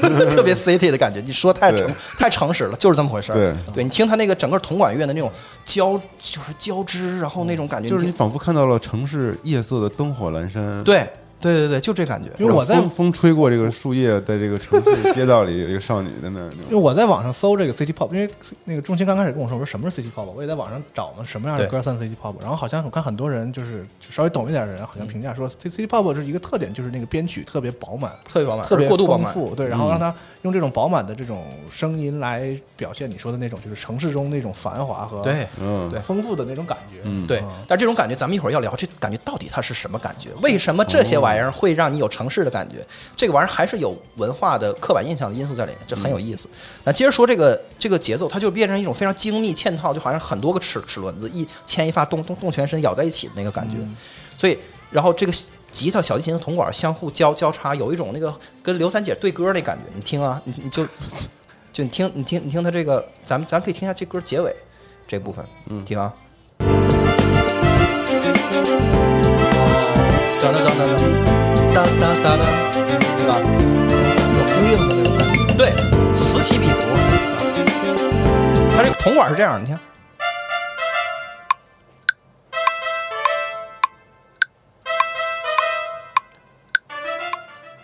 对，特别 city 的感觉，你说太诚太诚实了，就是这么回事儿。对。对你听他那个整个铜管乐的那种交，就是交织，然后那种感觉，就是你仿佛看到了城市夜色的灯火阑珊，对对对对，就这感觉。因为我在风风吹过这个树叶，在这个城市街道里，有一个少女在那儿，因为我在网上搜这个 City Pop，因为那个钟情刚开始跟我说，我说什么是 City Pop，我也在网上找嘛，什么样的歌算 City Pop，然后好像我看很多人就是就稍微懂一点的人，好像评价说 City Pop 就是一个特点，就是那个编曲特别饱满，特别饱满，特别过度对，然后让他用这种饱满的这种声音来表现你说的那种就是城市中那种繁华和对嗯，对。丰富的那种感觉，嗯。对，但这种感觉咱们一会儿要聊，这感觉到底它是什么感觉？为什么这些玩意儿会让你有城市的感觉？这个玩意儿还是有文化的刻板印象的因素在里面，这很有意思。那接着说这个这个节奏，它就变成一种非常精密嵌套，就好像很多个齿齿轮子一牵一发动动动全身咬在一起的那个感觉。所以，然后这个吉他、小提琴和铜管相互交交叉，有一种那个跟刘三姐对歌那感觉。你听啊，你你就就你听你听你听它这个，咱们咱可以听一下这歌结尾这部分，嗯，听啊。当当当当当，当当当当，对吧？有呼应的那种感觉。对，此起彼伏。它这个铜管是这样，你看，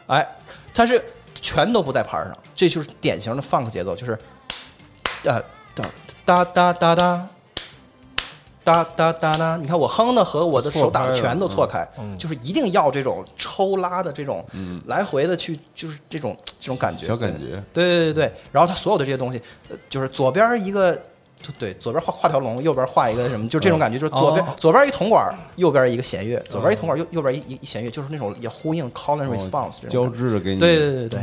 哎，它是全都不在盘上，这就是典型的 funk 节奏，就是，呃，哒哒哒哒哒。哒哒哒哒，你看我哼的和我的手打的全都错开，就是一定要这种抽拉的这种来回的去，就是这种这种感觉，小感觉，对对对对，然后它所有的这些东西，呃就是左边一个，就对，左边画画条龙，右边画一个什么，就这种感觉，就是左边、哦左边一铜管，右边一个弦乐，左边一铜管，右右边一一一弦乐，就是那种也呼应 call and response 这种交织着给你，对对对对，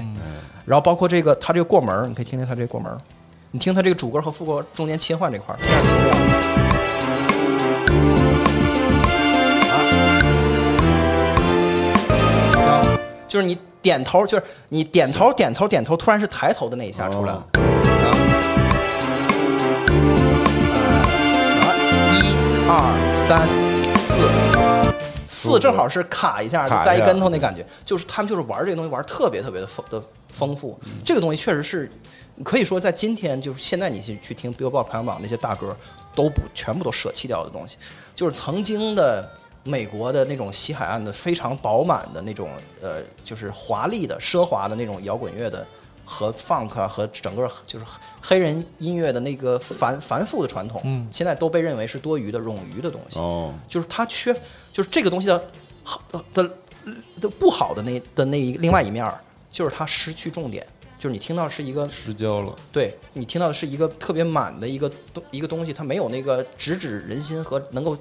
然后包括这个它这个过门，你可以听听它这个过门，你听它这个主歌和副歌中间切换这块儿非常精妙。就是你点头，就是你点头点头点头，突然是抬头的那一下出来了。啊，一二三四，四正好是卡一下，栽一跟头那感觉，就是他们就是玩这个东西玩特别特别的丰的丰富。这个东西确实是可以说在今天，就是现在你去去听 Billboard 排行榜那些大歌，都不全部都舍弃掉的东西，就是曾经的。美国的那种西海岸的非常饱满的那种呃，就是华丽的、奢华的那种摇滚乐的和 funk 啊，和整个就是黑人音乐的那个繁繁复的传统，嗯。现在都被认为是多余的、冗余的东西。哦，就是它缺，就是这个东西的好的的不好的那的那一另外一面儿，就是它失去重点，就是你听到是一个失焦了，对你听到的是一个特别满的一个东一个东西，它没有那个直指人心和能够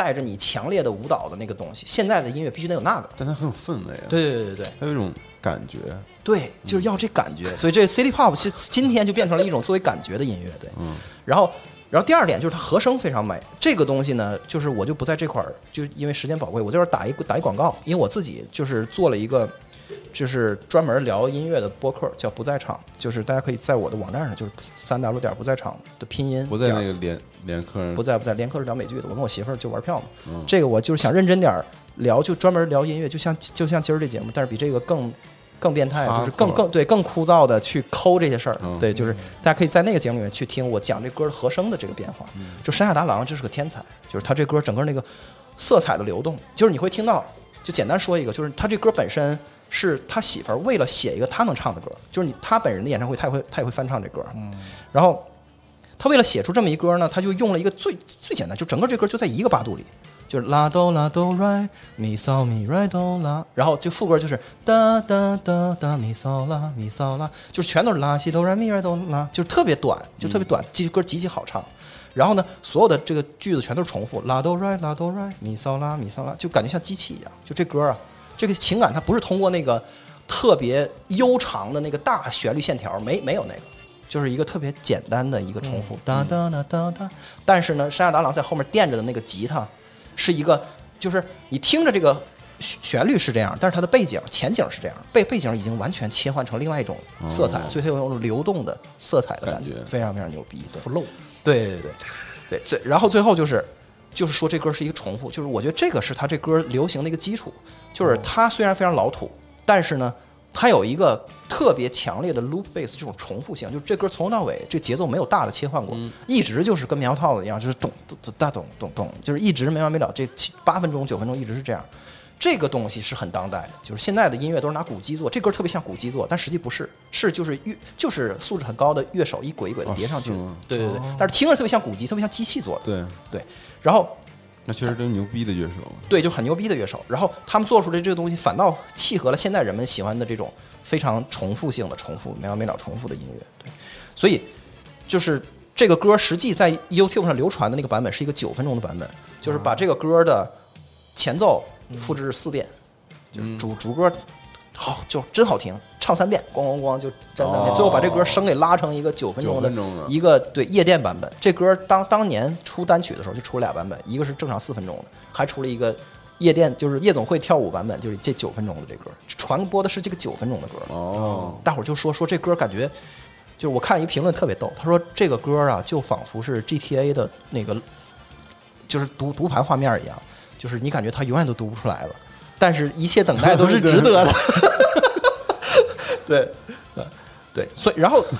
带着你强烈的舞蹈的那个东西。现在的音乐必须得有那个。但它很有氛围啊，对对对对对它有一种感觉，对，就是要这感觉。所以这 City Pop 其实今天就变成了一种作为感觉的音乐。对，嗯，然后。然后第二点就是它和声非常美，这个东西呢，就是我就不在这块儿，就因为时间宝贵，我这边打一打一广告，因为我自己就是做了一个，就是专门聊音乐的播客，叫不在场，就是大家可以在我的网站上，就是三 w 点不在场的拼音，不在那个连连客人不在不在，连客是聊美剧的，我跟我媳妇儿就玩票嘛。嗯这个我就是想认真点儿聊，就专门聊音乐，就像就像今儿这节目，但是比这个更更变态，就是更更对更枯燥的去抠这些事儿。嗯对，就是大家可以在那个节目里面去听我讲这歌的和声的这个变化。嗯就山下达郎这是个天才，就是他这歌整个那个色彩的流动，就是你会听到，就简单说一个，就是他这歌本身。是他媳妇儿为了写一个他能唱的歌，就是你他本人的演唱会，他也会他也会翻唱这歌。嗯，然后他为了写出这么一歌呢，他就用了一个最最简单，就整个这歌就在一个八度里，就是拉哆拉哆来咪嗦咪来哆拉，然后就副歌就是哒哒哒哒咪嗦啦咪嗦啦，就是全都是拉西哆来咪来哆拉，就是特别短，就特别短，这歌极其好唱。然后呢，所有的这个句子全都是重复，拉哆来拉哆来咪嗦啦咪嗦啦，就感觉像机器一样。就这歌啊，这个情感它不是通过那个特别悠长的那个大旋律线条，没没有那个。就是一个特别简单的一个重复，哒哒哒哒哒。但是呢，山下达郎在后面垫着的那个吉他，是一个，就是你听着这个旋旋律是这样，但是它的背景前景是这样，背背景已经完全切换成另外一种色彩，所以它有一种流动的色彩的感觉感，觉。非常非常牛逼。对。flow，对对对。对，这然后最后就是就是说这歌是一个重复，就是我觉得这个是他这歌流行的一个基础，就是它虽然非常老土，但是呢，它有一个特别强烈的 loop bass 这种重复性，就是这歌从头到尾这节奏没有大的切换过，一直就是跟棉花套子一样，就是咚咚咚哒咚咚咚，就是一直没完没了，这七八分钟九分钟一直是这样。这个东西是很当代的，就是现在的音乐都是拿鼓机做，这歌特别像鼓机做，但实际不是，是就是乐就是素质很高的乐手一轨一轨的叠上去对对对，但是听着特别像鼓机，特别像机器做的，对，对，然后那确实都牛逼的乐手，对，就很牛逼的乐手。然后他们做出的这个东西，反倒契合了现在人们喜欢的这种非常重复性的、重复没完没了、重复的音乐。对，所以就是这个歌实际在 YouTube 上流传的那个版本是一个九分钟的版本，就是把这个歌的前奏复制四遍，就是主主歌好就真好听，唱三遍，咣咣咣就站三遍，哦最后把这歌声给拉成一个九分钟的九分钟的一个对夜店版本。这歌当当年出单曲的时候就出了俩版本，一个是正常四分钟的，还出了一个夜店就是夜总会跳舞版本，就是这九分钟的这歌，传播的是这个九分钟的歌。哦，大伙儿就说说这歌感觉，就是我看一评论特别逗，他说这个歌啊就仿佛是 GTA 的那个，就是读读盘画面一样，就是你感觉它永远都读不出来了，但是一切等待都是 值得的。对，对，对，所以然后。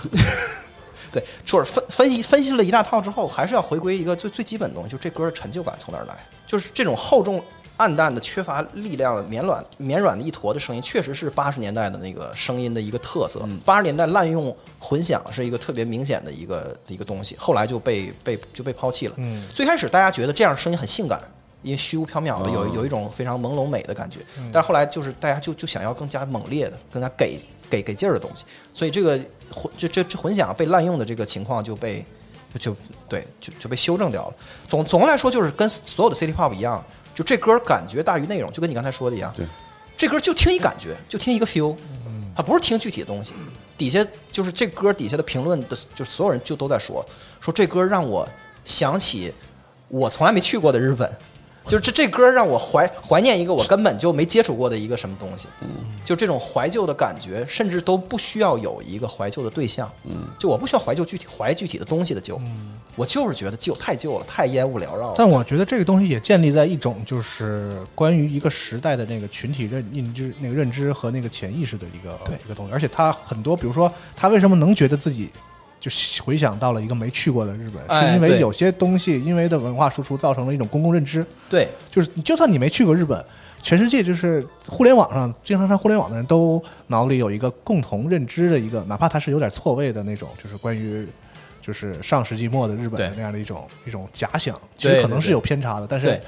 对，就是分分析分析了一大套之后，还是要回归一个最最基本的东西，就这歌的成就感从哪儿来？就是这种厚重、暗淡的、缺乏力量、绵软、绵软的一坨的声音，确实是八十年代的那个声音的一个特色。八十年代滥用混响是一个特别明显的一个一个东西，后来就被被就被抛弃了。嗯最开始大家觉得这样声音很性感，因为虚无缥缈的，有有一种非常朦胧美的感觉。但是后来就是大家就就想要更加猛烈的、更加给给给劲儿的东西，所以这个混这这这混响被滥用的这个情况就被就对就就被修正掉了。总总的来说，就是跟所有的 City Pop 一样，就这歌感觉大于内容，就跟你刚才说的一样。对，这歌就听一感觉，就听一个 feel，它不是听具体的东西。底下就是这歌底下的评论的，就所有人就都在说说这歌让我想起我从来没去过的日本。就是这这歌让我怀怀念一个我根本就没接触过的一个什么东西，就这种怀旧的感觉，甚至都不需要有一个怀旧的对象，就我不需要怀旧具体怀具体的东西的旧，我就是觉得旧太旧了，太烟雾缭绕了。但我觉得这个东西也建立在一种就是关于一个时代的那个群体认认知、那个认知和那个潜意识的一个一个东西，而且他很多，比如说他为什么能觉得自己就回想到了一个没去过的日本，哎是因为有些东西因为的文化输出造成了一种公共认知，对。就是就算你没去过日本。全世界就是互联网上经常上互联网的人都脑里有一个共同认知的一个，哪怕它是有点错位的那种，就是关于就是上世纪末的日本的那样的一种一种假想，其实可能是有偏差的，但是对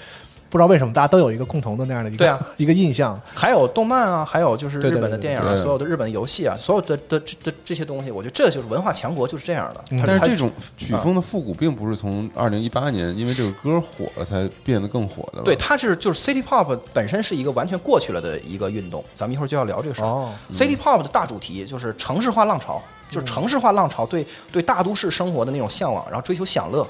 不知道为什么大家都有一个共同的那样的一个对啊 一个印象。还有动漫啊，还有就是日本的电影啊，对对所有的日本的游戏啊，所有的的的的这些东西，我觉得这就是文化强国就是这样的。但是这种曲风的复古，并不是从二零一八年因为这个歌火了才变得更火的。对，它是就是 City Pop 本身是一个完全过去了的一个运动，咱们一会儿就要聊这个事儿。哦 City Pop 的大主题就是城市化浪潮，就是城市化浪潮对对大都市生活的那种向往，然后追求享乐，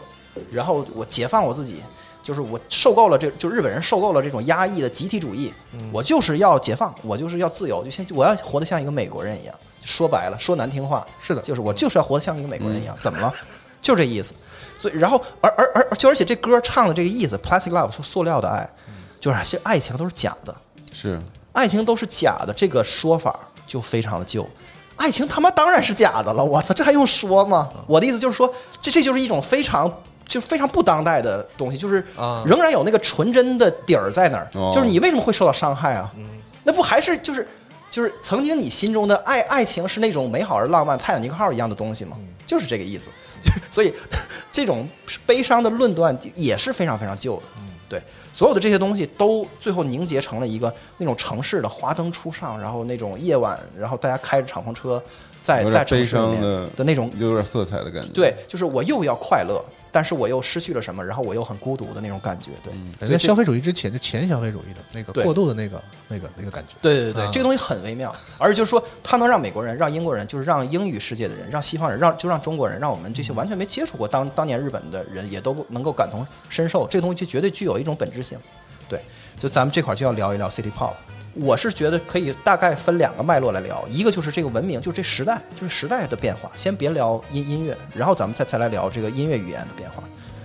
然后我解放我自己，就是我受够了这就日本人受够了这种压抑的集体主义，我就是要解放，我就是要自由，就像我要活得像一个美国人一样。说白了，说难听话，是的就是我就是要活得像一个美国人一样，怎么了？就这意思。所以，然后而而而就而且这歌唱的这个意思，Plastic Love 说塑料的爱，就是其实爱情都是假的，是爱情都是假的，这个说法就非常的旧。爱情他妈当然是假的了，我操，这还用说吗？我的意思就是说，这这就是一种非常就非常不当代的东西，就是啊仍然有那个纯真的底儿在那儿，哦就是你为什么会受到伤害啊？那不还是就是就是曾经你心中的爱爱情是那种美好而浪漫泰坦尼克号一样的东西吗？就是这个意思。所以这种悲伤的论断也是非常非常旧的。对，所有的这些东西都最后凝结成了一个那种城市的华灯初上，然后那种夜晚，然后大家开着敞篷车在在城市里面的那种有点色彩的感觉。对，就是我又要快乐，但是我又失去了什么，然后我又很孤独的那种感觉。对，在消费主义之前，就前消费主义的那个过度的那个那个那个感觉。对对对对，啊这个东西很微妙，而且就是说，它能让美国人、让英国人，就是让英语世界的人、让西方人、让就让中国人、让我们这些完全没接触过当当年日本的人，也都能够感同身受。这个东西就绝对具有一种本质性。对，就咱们这块儿就要聊一聊 City Pop。我是觉得可以大概分两个脉络来聊，一个就是这个文明，就是这时代，就是时代的变化。先别聊音音乐，然后咱们再再来聊这个音乐语言的变化。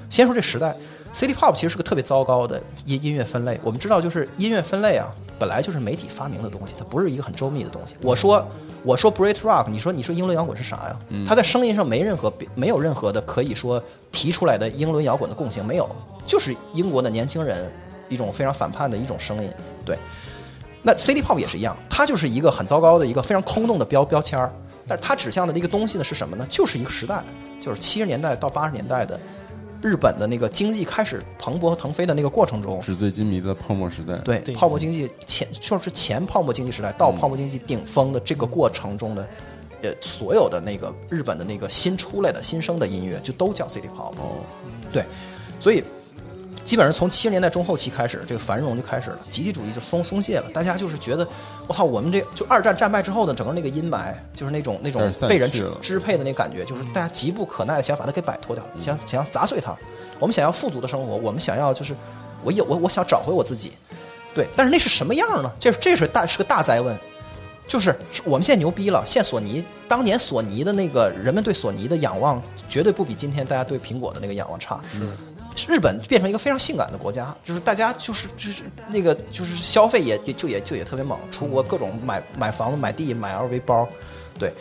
先说这时代，City Pop 其实是个特别糟糕的音音乐分类。我们知道，就是音乐分类啊，本来就是媒体发明的东西，它不是一个很周密的东西。我说我说 Brit Rock，你说你说英伦摇滚是啥呀？它在声音上没任何没有任何的可以说提出来的英伦摇滚的共性，没有，就是英国的年轻人一种非常反叛的一种声音。对，那 City Pop 也是一样，它就是一个很糟糕的一个非常空洞的标标签儿，但是它指向的那个东西呢是什么呢？就是一个时代，就是七十年代到八十年代的日本的那个经济开始蓬勃腾飞的那个过程中，纸醉金迷的泡沫时代。对泡沫经济前就是前泡沫经济时代到泡沫经济顶峰的这个过程中的，呃，所有的那个日本的那个新出来的新生的音乐就都叫 City Pop。哦，对，所以基本上从七十年代中后期开始，这个繁荣就开始了，集体主义就松松懈了，大家就是觉得，我靠，我们这就二战战败之后的整个那个阴霾，就是那种那种被人支支配的那感觉，就是大家急不可耐的想把它给摆脱掉，想想要砸碎它。我们想要富足的生活，我们想要就是我有我我想找回我自己，对，但是那是什么样呢？这这是大是个大灾问。就是是我们现在牛逼了，现在索尼当年索尼的那个人们对索尼的仰望，绝对不比今天大家对苹果的那个仰望差。是，日本变成一个非常性感的国家，就是大家就是就是那个就是消费也也就也就也特别猛，出国各种买买房子、买地、买 LV 包，对，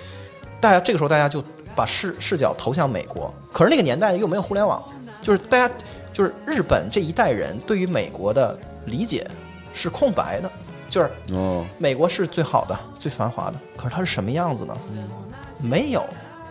大家这个时候大家就把视视角投向美国，可是那个年代又没有互联网，就是大家就是日本这一代人对于美国的理解是空白的，就是哦，美国是最好的、最繁华的，可是它是什么样子呢？没有，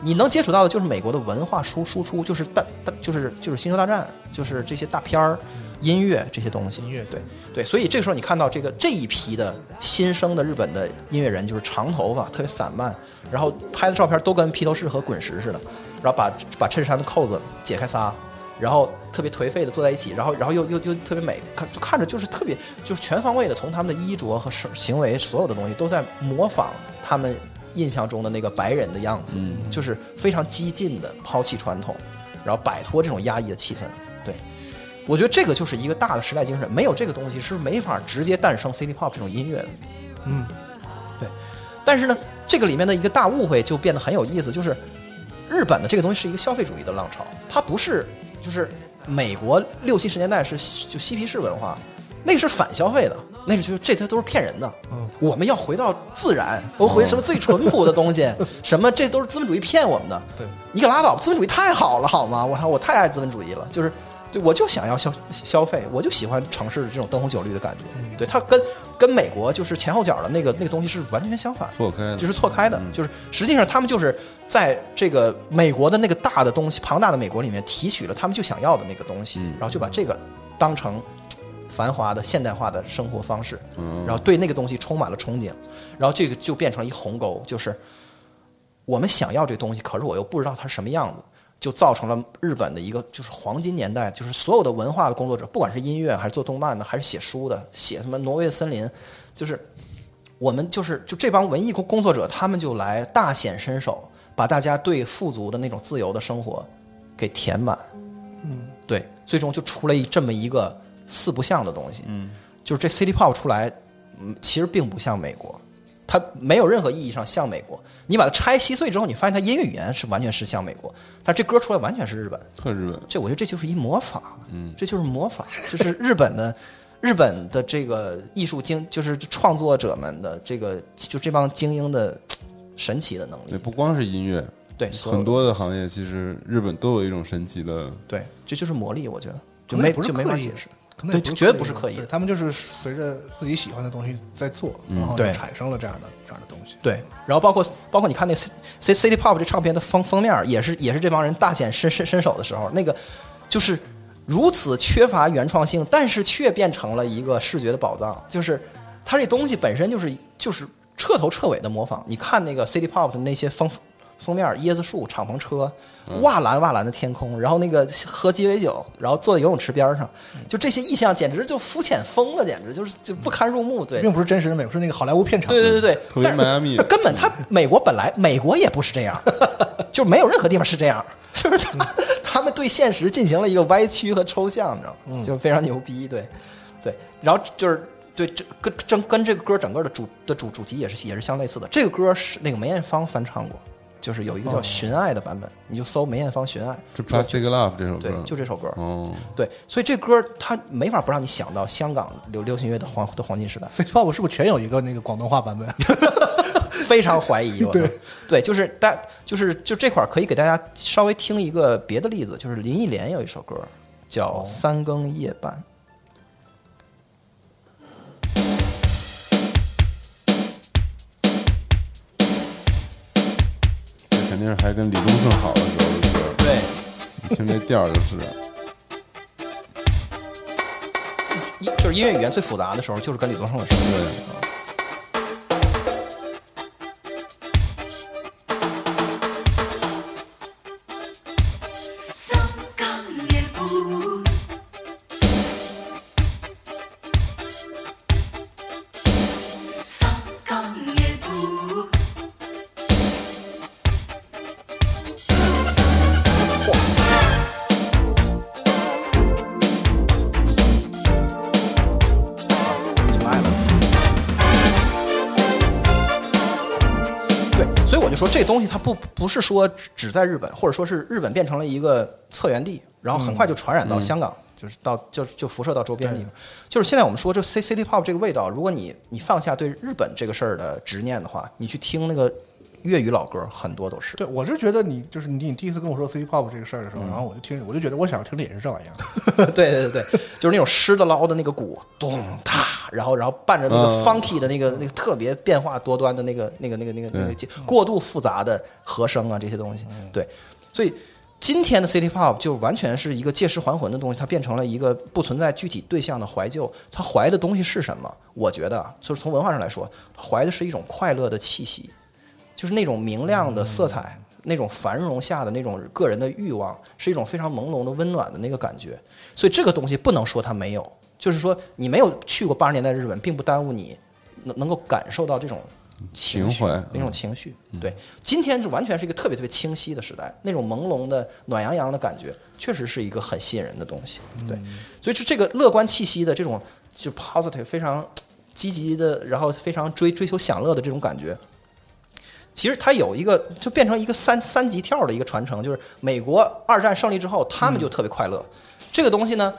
你能接触到的就是美国的文化输输出，就是大大就是就是星球大战，就是这些大片儿、音乐这些东西。音乐对对，所以这个时候你看到这个这一批的新生的日本的音乐人，就是长头发，特别散漫，然后拍的照片都跟披头士和滚石似的，然后把把衬衫的扣子解开仨。然后特别颓废的坐在一起，然后然后又又又特别美，看就看着就是特别就是全方位的从他们的衣着和行行为所有的东西都在模仿他们印象中的那个白人的样子，就是非常激进的抛弃传统，然后摆脱这种压抑的气氛。对，我觉得这个就是一个大的时代精神，没有这个东西是没法直接诞生 City Pop 这种音乐的。嗯，对。但是呢，这个里面的一个大误会就变得很有意思，就是日本的这个东西是一个消费主义的浪潮，它不是就是美国六七十年代是就嬉皮士文化，那个是反消费的，那是就这些都是骗人的。嗯，我们要回到自然，我回什么最淳朴的东西，什么这都是资本主义骗我们的。对，你可拉倒，资本主义太好了，好吗？我操，我太爱资本主义了，就是。对，我就想要消消费，我就喜欢城市的这种灯红酒绿的感觉。对，它跟跟美国就是前后脚的那个那个东西是完全相反。错开的，就是错开的，就是实际上他们就是在这个美国的那个大的东西、庞大的美国里面提取了他们就想要的那个东西，然后就把这个当成繁华的现代化的生活方式，然后对那个东西充满了憧憬，然后这个就变成了一鸿沟，就是我们想要这东西，可是我又不知道它是什么样子，就造成了日本的一个就是黄金年代，就是所有的文化的工作者，不管是音乐还是做动漫的，还是写书的，写什么挪威的森林，就是我们就是就这帮文艺工工作者，他们就来大显身手，把大家对富足的那种自由的生活给填满。嗯，对，最终就出了一这么一个四不像的东西。嗯，就是这 City Pop 出来，嗯，其实并不像美国，它没有任何意义上像美国。你把它拆稀碎之后，你发现它音乐语言是完全是像美国，但这歌出来完全是日本。特日本，这我觉得这就是一魔法，嗯，这就是魔法，就是日本的日本的这个艺术精，就是创作者们的这个就这帮精英的神奇的能对，力，不光是音乐，对，很多的行业其实日本都有一种神奇的，对，这就是魔力，我觉得就没就没法解释，可能也对绝对不不是刻意的他们就是随着自己喜欢的东西在做，然后产生了这样的这样的东西。对，然后包括包括你看那 C C City Pop 这唱片的封封面，也是也是这帮人大显身身身手的时候，那个就是如此缺乏原创性，但是却变成了一个视觉的宝藏。就是它这东西本身就是就是彻头彻尾的模仿。你看那个 City Pop 的那些封封面，椰子树、敞篷车、哇蓝哇蓝的天空，然后那个喝鸡尾酒，然后坐在游泳池边上，就这些意象简直就肤浅疯了，简直就是就不堪入目。对，并不是真实的美国，是那个好莱坞片场。对对对对，特别但是迈阿密根本他美国本来美国也不是这样，就没有任何地方是这样，就是他他们对现实进行了一个歪曲和抽象，你知道吗？就非常牛逼，对对，然后就是。对，这跟跟跟这个歌整个的主的主主题也是也是相类似的。这个歌是那个梅艳芳翻唱过，就是有一个叫《寻爱》的版本，你就搜梅艳芳《寻爱》，就 Plastic Love 这首歌对，，就这首歌。哦，对，所以这歌它没法不让你想到香港流流行乐的黄的黄金时代。，City Pop 是不是全有一个那个广东话版本？非常怀疑。对对，就是大就是就这块儿可以给大家稍微听一个别的例子，就是林忆莲有一首歌叫《三更夜半》。这肯定是还跟李宗盛好的时候的歌，对，听这调儿就是。音就是音乐语言最复杂的时候，就是跟李宗盛的时候。对，东西它不不是说只在日本，或者说是日本变成了一个策源地，然后很快就传染到香港，就是到就就辐射到周边地方。就是现在我们说这 C City Pop 这个味道，如果你你放下对日本这个事儿的执念的话，你去听那个粤语老歌，很多都是。对，我是觉得你就是你，你第一次跟我说 City Pop 这个事儿的时候，然后我就听，我就觉得我想听的也是这玩意儿。对对对对，就是那种湿的捞的那个鼓，咚哒，然后然后伴着那个嗯 funky 的那个那个特别变化多端的那个那个那个那个那个对过度复杂的和声啊这些东西，对，所以。今天的 City Pop 就完全是一个借尸还魂的东西，它变成了一个不存在具体对象的怀旧。它怀的东西是什么？我觉得啊，就是从文化上来说，怀的是一种快乐的气息，就是那种明亮的色彩，那种繁荣下的那种个人的欲望，是一种非常朦胧的温暖的那个感觉。所以这个东西不能说它没有，就是说你没有去过八十年代日本，并不耽误你能能够感受到这种情绪情怀那种情绪。对，今天是完全是一个特别特别清晰的时代，那种朦胧的暖洋洋的感觉，确实是一个很吸引人的东西。对，所以是这个乐观气息的这种就 positive 非常积极的，然后非常追追求享乐的这种感觉。其实它有一个，就变成一个三三级跳的一个传承，就是美国二战胜利之后，他们就特别快乐。这个东西呢，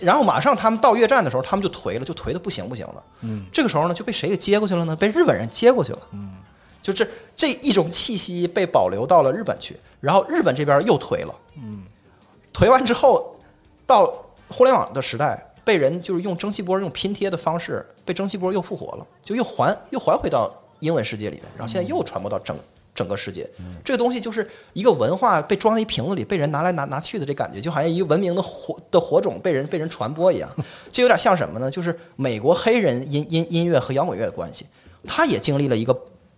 然后马上他们到越战的时候，他们就颓了，就颓的不行不行了。嗯，这个时候呢，就被谁给接过去了呢？被日本人接过去了。嗯，就这这一种气息被保留到了日本去，然后日本这边又颓了。嗯，颓完之后，到互联网的时代，被人就是用蒸汽波用拼贴的方式，被蒸汽波又复活了，就又还又还回到英文世界里面，然后现在又传播到整整个世界。这个东西就是一个文化被装在一瓶子里，被人拿来拿拿去的这感觉，就好像一个文明的火的火种被人被人传播一样。就有点像什么呢？就是美国黑人音音音乐和摇滚乐的关系，他也经历了一个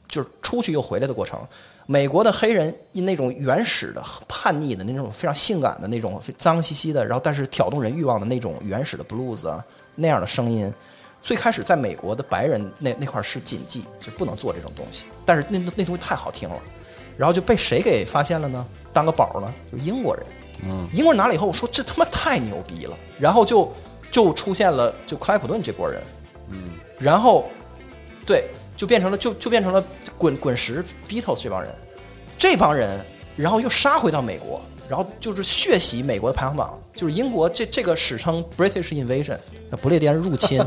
就是出去又回来的过程。美国的黑人因那种原始的、叛逆的那种非常性感的那种脏兮兮的，然后但是挑动人欲望的那种原始的 blues 啊那样的声音，最开始在美国的白人那那块儿是禁忌，就不能做这种东西。但是那那东西太好听了，然后就被谁给发现了呢？当个宝呢？就是英国人。嗯，英国人拿了以后，我说这他妈太牛逼了，然后就就出现了就克莱普顿这波人，嗯，然后对，就变成了就就变成了滚滚石 Beatles 这帮人，这帮人，然后又杀回到美国，然后就是血洗美国的排行榜，就是英国这这个史称 British Invasion，叫不列颠入侵，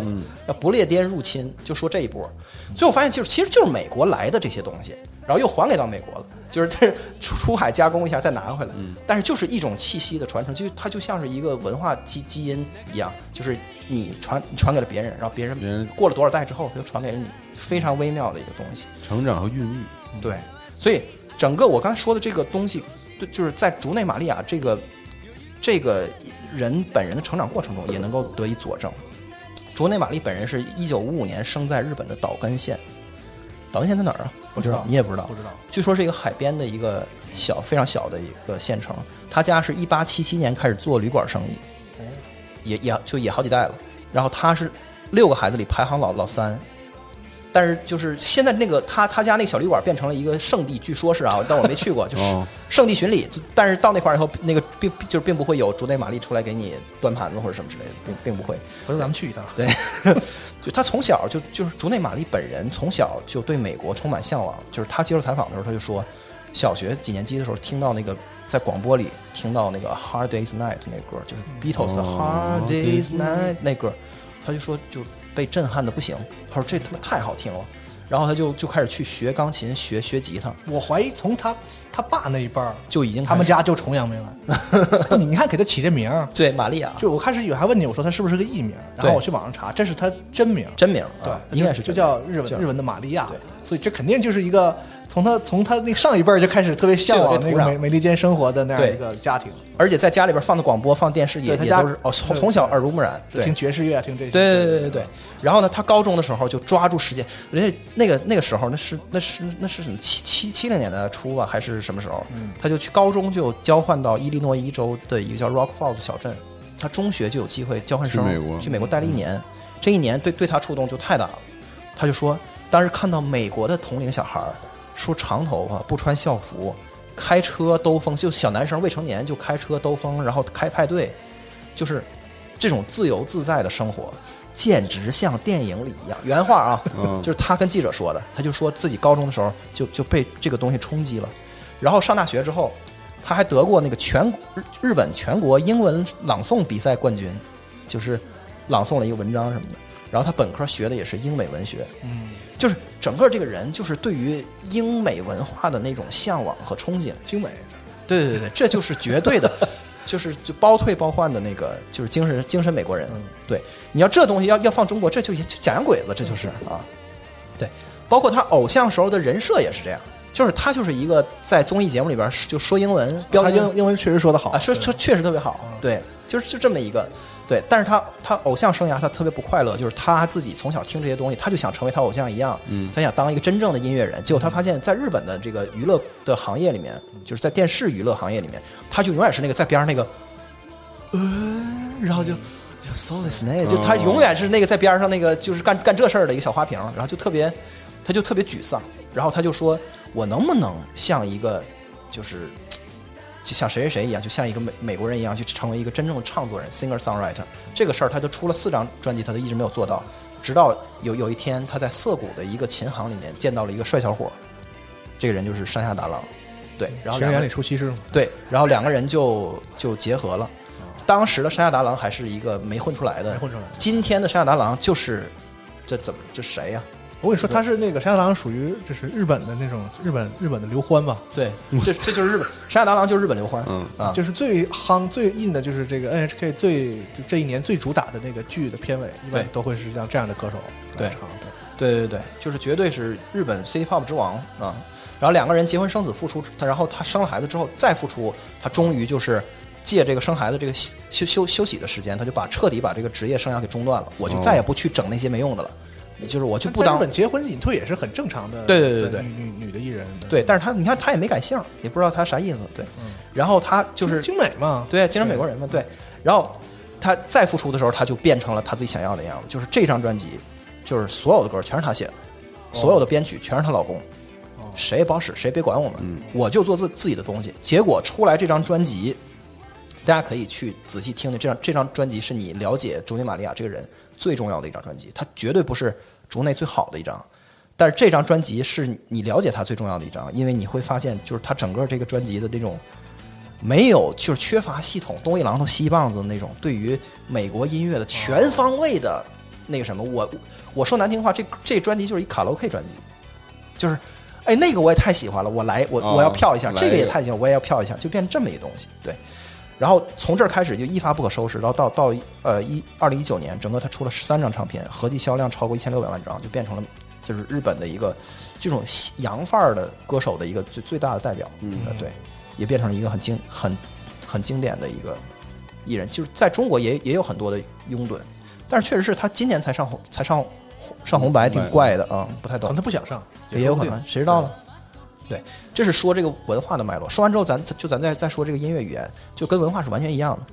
叫不列颠入侵，就说这一波，最后发现就是其实就是美国来的这些东西，然后又还给到美国了，就是这出出海加工一下再拿回来，但是就是一种气息的传承，就它就像是一个文化基基因一样，就是你传你传给了别人，然后别人别人过了多少代之后，他就传给了你，非常微妙的一个东西。成长和孕育，对，所以整个我刚才说的这个东西，对，就是在竹内玛利亚这个这个人本人的成长过程中，也能够得以佐证。竹内玛丽本人是一九五五年生在日本的岛根县，岛根县在哪儿啊？不知道你也不知道不。知道。据说是一个海边的一个小非常小的一个县城。他家是一八七七年开始做旅馆生意，也也就也好几代了。然后他是六个孩子里排行老老三，但是就是现在那个他他家那个小旅馆变成了一个圣地，据说是啊，但我没去过，就是哦圣地巡礼。但是到那块儿以后，那个并就是并不会有竹内玛丽出来给你端盘子或者什么之类的，并并不会。回头咱们去一趟。对，就他从小就就是竹内玛丽本人从小就对美国充满向往。就是他接受采访的时候，他就说，小学几年级的时候听到那个在广播里听到那个《Hard Day's Night》那歌，就是 Beatles 的《哦 Hard Day's Night》那歌，他就说就被震撼的不行。他说这他妈太好听了，然后他就就开始去学钢琴、学学吉他，我怀疑从他他爸那一辈儿，就已经他们家就崇洋媚外。你你看给他起这名儿，对玛利亚就我开始以为还问你，我说他是不是个艺名，然后我去网上查，这是他真名。真名，对啊，应该是就叫日叫本日文的玛利亚对，所以这肯定就是一个从他从他那上一辈儿就开始特别向往那个美美利坚生活的那样一个家庭，而且在家里边放的广播、放电视也对他家也都是哦，从从小耳濡目染，对，听爵士乐，听这些。对对对对对。然后呢，他高中的时候就抓住时间，人家那个那个时候那是那是那是什么七七七零年代初吧，还是什么时候？他就去高中就交换到伊利诺伊州的一个叫 Rock Falls 小镇，他中学就有机会交换生去美国。去美国待了一年，这一年对对他触动就太大了，他就说当时看到美国的同龄小孩儿梳长头发不穿校服。开车兜风，就小男生未成年就开车兜风，然后开派对，就是这种自由自在的生活，简直像电影里一样。原话啊，嗯就是他跟记者说的，他就说自己高中的时候就就被这个东西冲击了，然后上大学之后，他还得过那个全日本全国英文朗诵比赛冠军，就是朗诵了一个文章什么的。然后他本科学的也是英美文学，嗯，就是整个这个人就是对于英美文化的那种向往和憧憬。精美。对对对对，这就是绝对的，就是就包退包换的那个，就是精神精神美国人。对，你要这东西要要放中国，这就就假洋鬼子，这就是啊。对，包括他偶像时候的人设也是这样，就是他就是一个在综艺节目里边就说英文，标英英文确实说的好啊，说说确实特别好，对，就是就这么一个。对，但是他他偶像生涯他特别不快乐，就是他自己从小听这些东西，他就想成为他偶像一样，嗯他想当一个真正的音乐人。结果他发现，在日本的这个娱乐的行业里面，就是在电视娱乐行业里面，他就永远是那个在边上那个，呃，然后就就 so this 那，就他永远是那个在边上那个就是干干这事儿的一个小花瓶，然后就特别，他就特别沮丧，然后他就说，我能不能像一个就是。就像谁谁谁一样，就像一个美美国人一样，去成为一个真正的唱作人 （singer songwriter）。这个事儿，他就出了四张专辑，他都一直没有做到。直到有有一天，他在涩谷的一个琴行里面见到了一个帅小伙儿，这个人就是山下达郎。对，然后两个学员里出西施嘛，对，然后两个人就就结合了。当时的山下达郎还是一个没混出来的，没混出来今天的山下达郎就是这怎么这谁呀、我跟你说，他是那个山下达郎，属于就是日本的那种日本日本的刘欢吧，对，这这就是日本山下达郎，就是日本刘欢。嗯。啊，就是最夯最硬的，就是这个 NHK 最就这一年最主打的那个剧的片尾，一般都会是像这样的歌手对。来唱。对，对对对，就是绝对是日本 City Pop 之王啊！然后两个人结婚生子付出，他然后他生了孩子之后再付出，他终于就是借这个生孩子这个休休休休息的时间，他就把彻底把这个职业生涯给中断了，我就再也不去整那些没用的了，就是我就不当在日本结婚隐退也是很正常的，对对对对对。女女女的艺人，对，但是他你看他也没改姓，也不知道他啥意思，对，然后他就是精美嘛，对，精神美国人嘛，对。然后他再复出的时候，他就变成了他自己想要的样子，就是这张专辑，就是所有的歌全是他写的，所有的编曲全是她老公，谁也不好使，谁也别管我们，我就做自自己的东西。结果出来这张专辑，大家可以去仔细听听，这张这张专辑是你了解竹内玛利亚这个人最重要的一张专辑，它绝对不是竹内最好的一张。但是这张专辑是你了解他最重要的一张，因为你会发现，就是他整个这个专辑的那种没有，就是缺乏系统，东一榔头西一棒子的那种，对于美国音乐的全方位的那个什么，我我说难听话，这这专辑就是一卡拉 OK 专辑，就是，哎，那个我也太喜欢了，我来，我哦我要票一下，来这个也太喜欢，我也要票一下，就变成这么一个东西，对。然后从这儿开始就一发不可收拾，然后到到呃一二零一九年，整个他出了十三张唱片，合计销量超过一千六百万张，就变成了就是日本的一个这种洋范儿的歌手的一个最最大的代表，嗯，对，也变成了一个很经很很经典的一个艺人，就是在中国也也有很多的拥趸，但是确实是他今年才上红才上上红白，挺怪的啊，不太懂。可能他，不想上，也有可能谁知道呢？对，这是说这个文化的脉络。说完之后，咱就咱再再说这个音乐语言，就跟文化是完全一样的。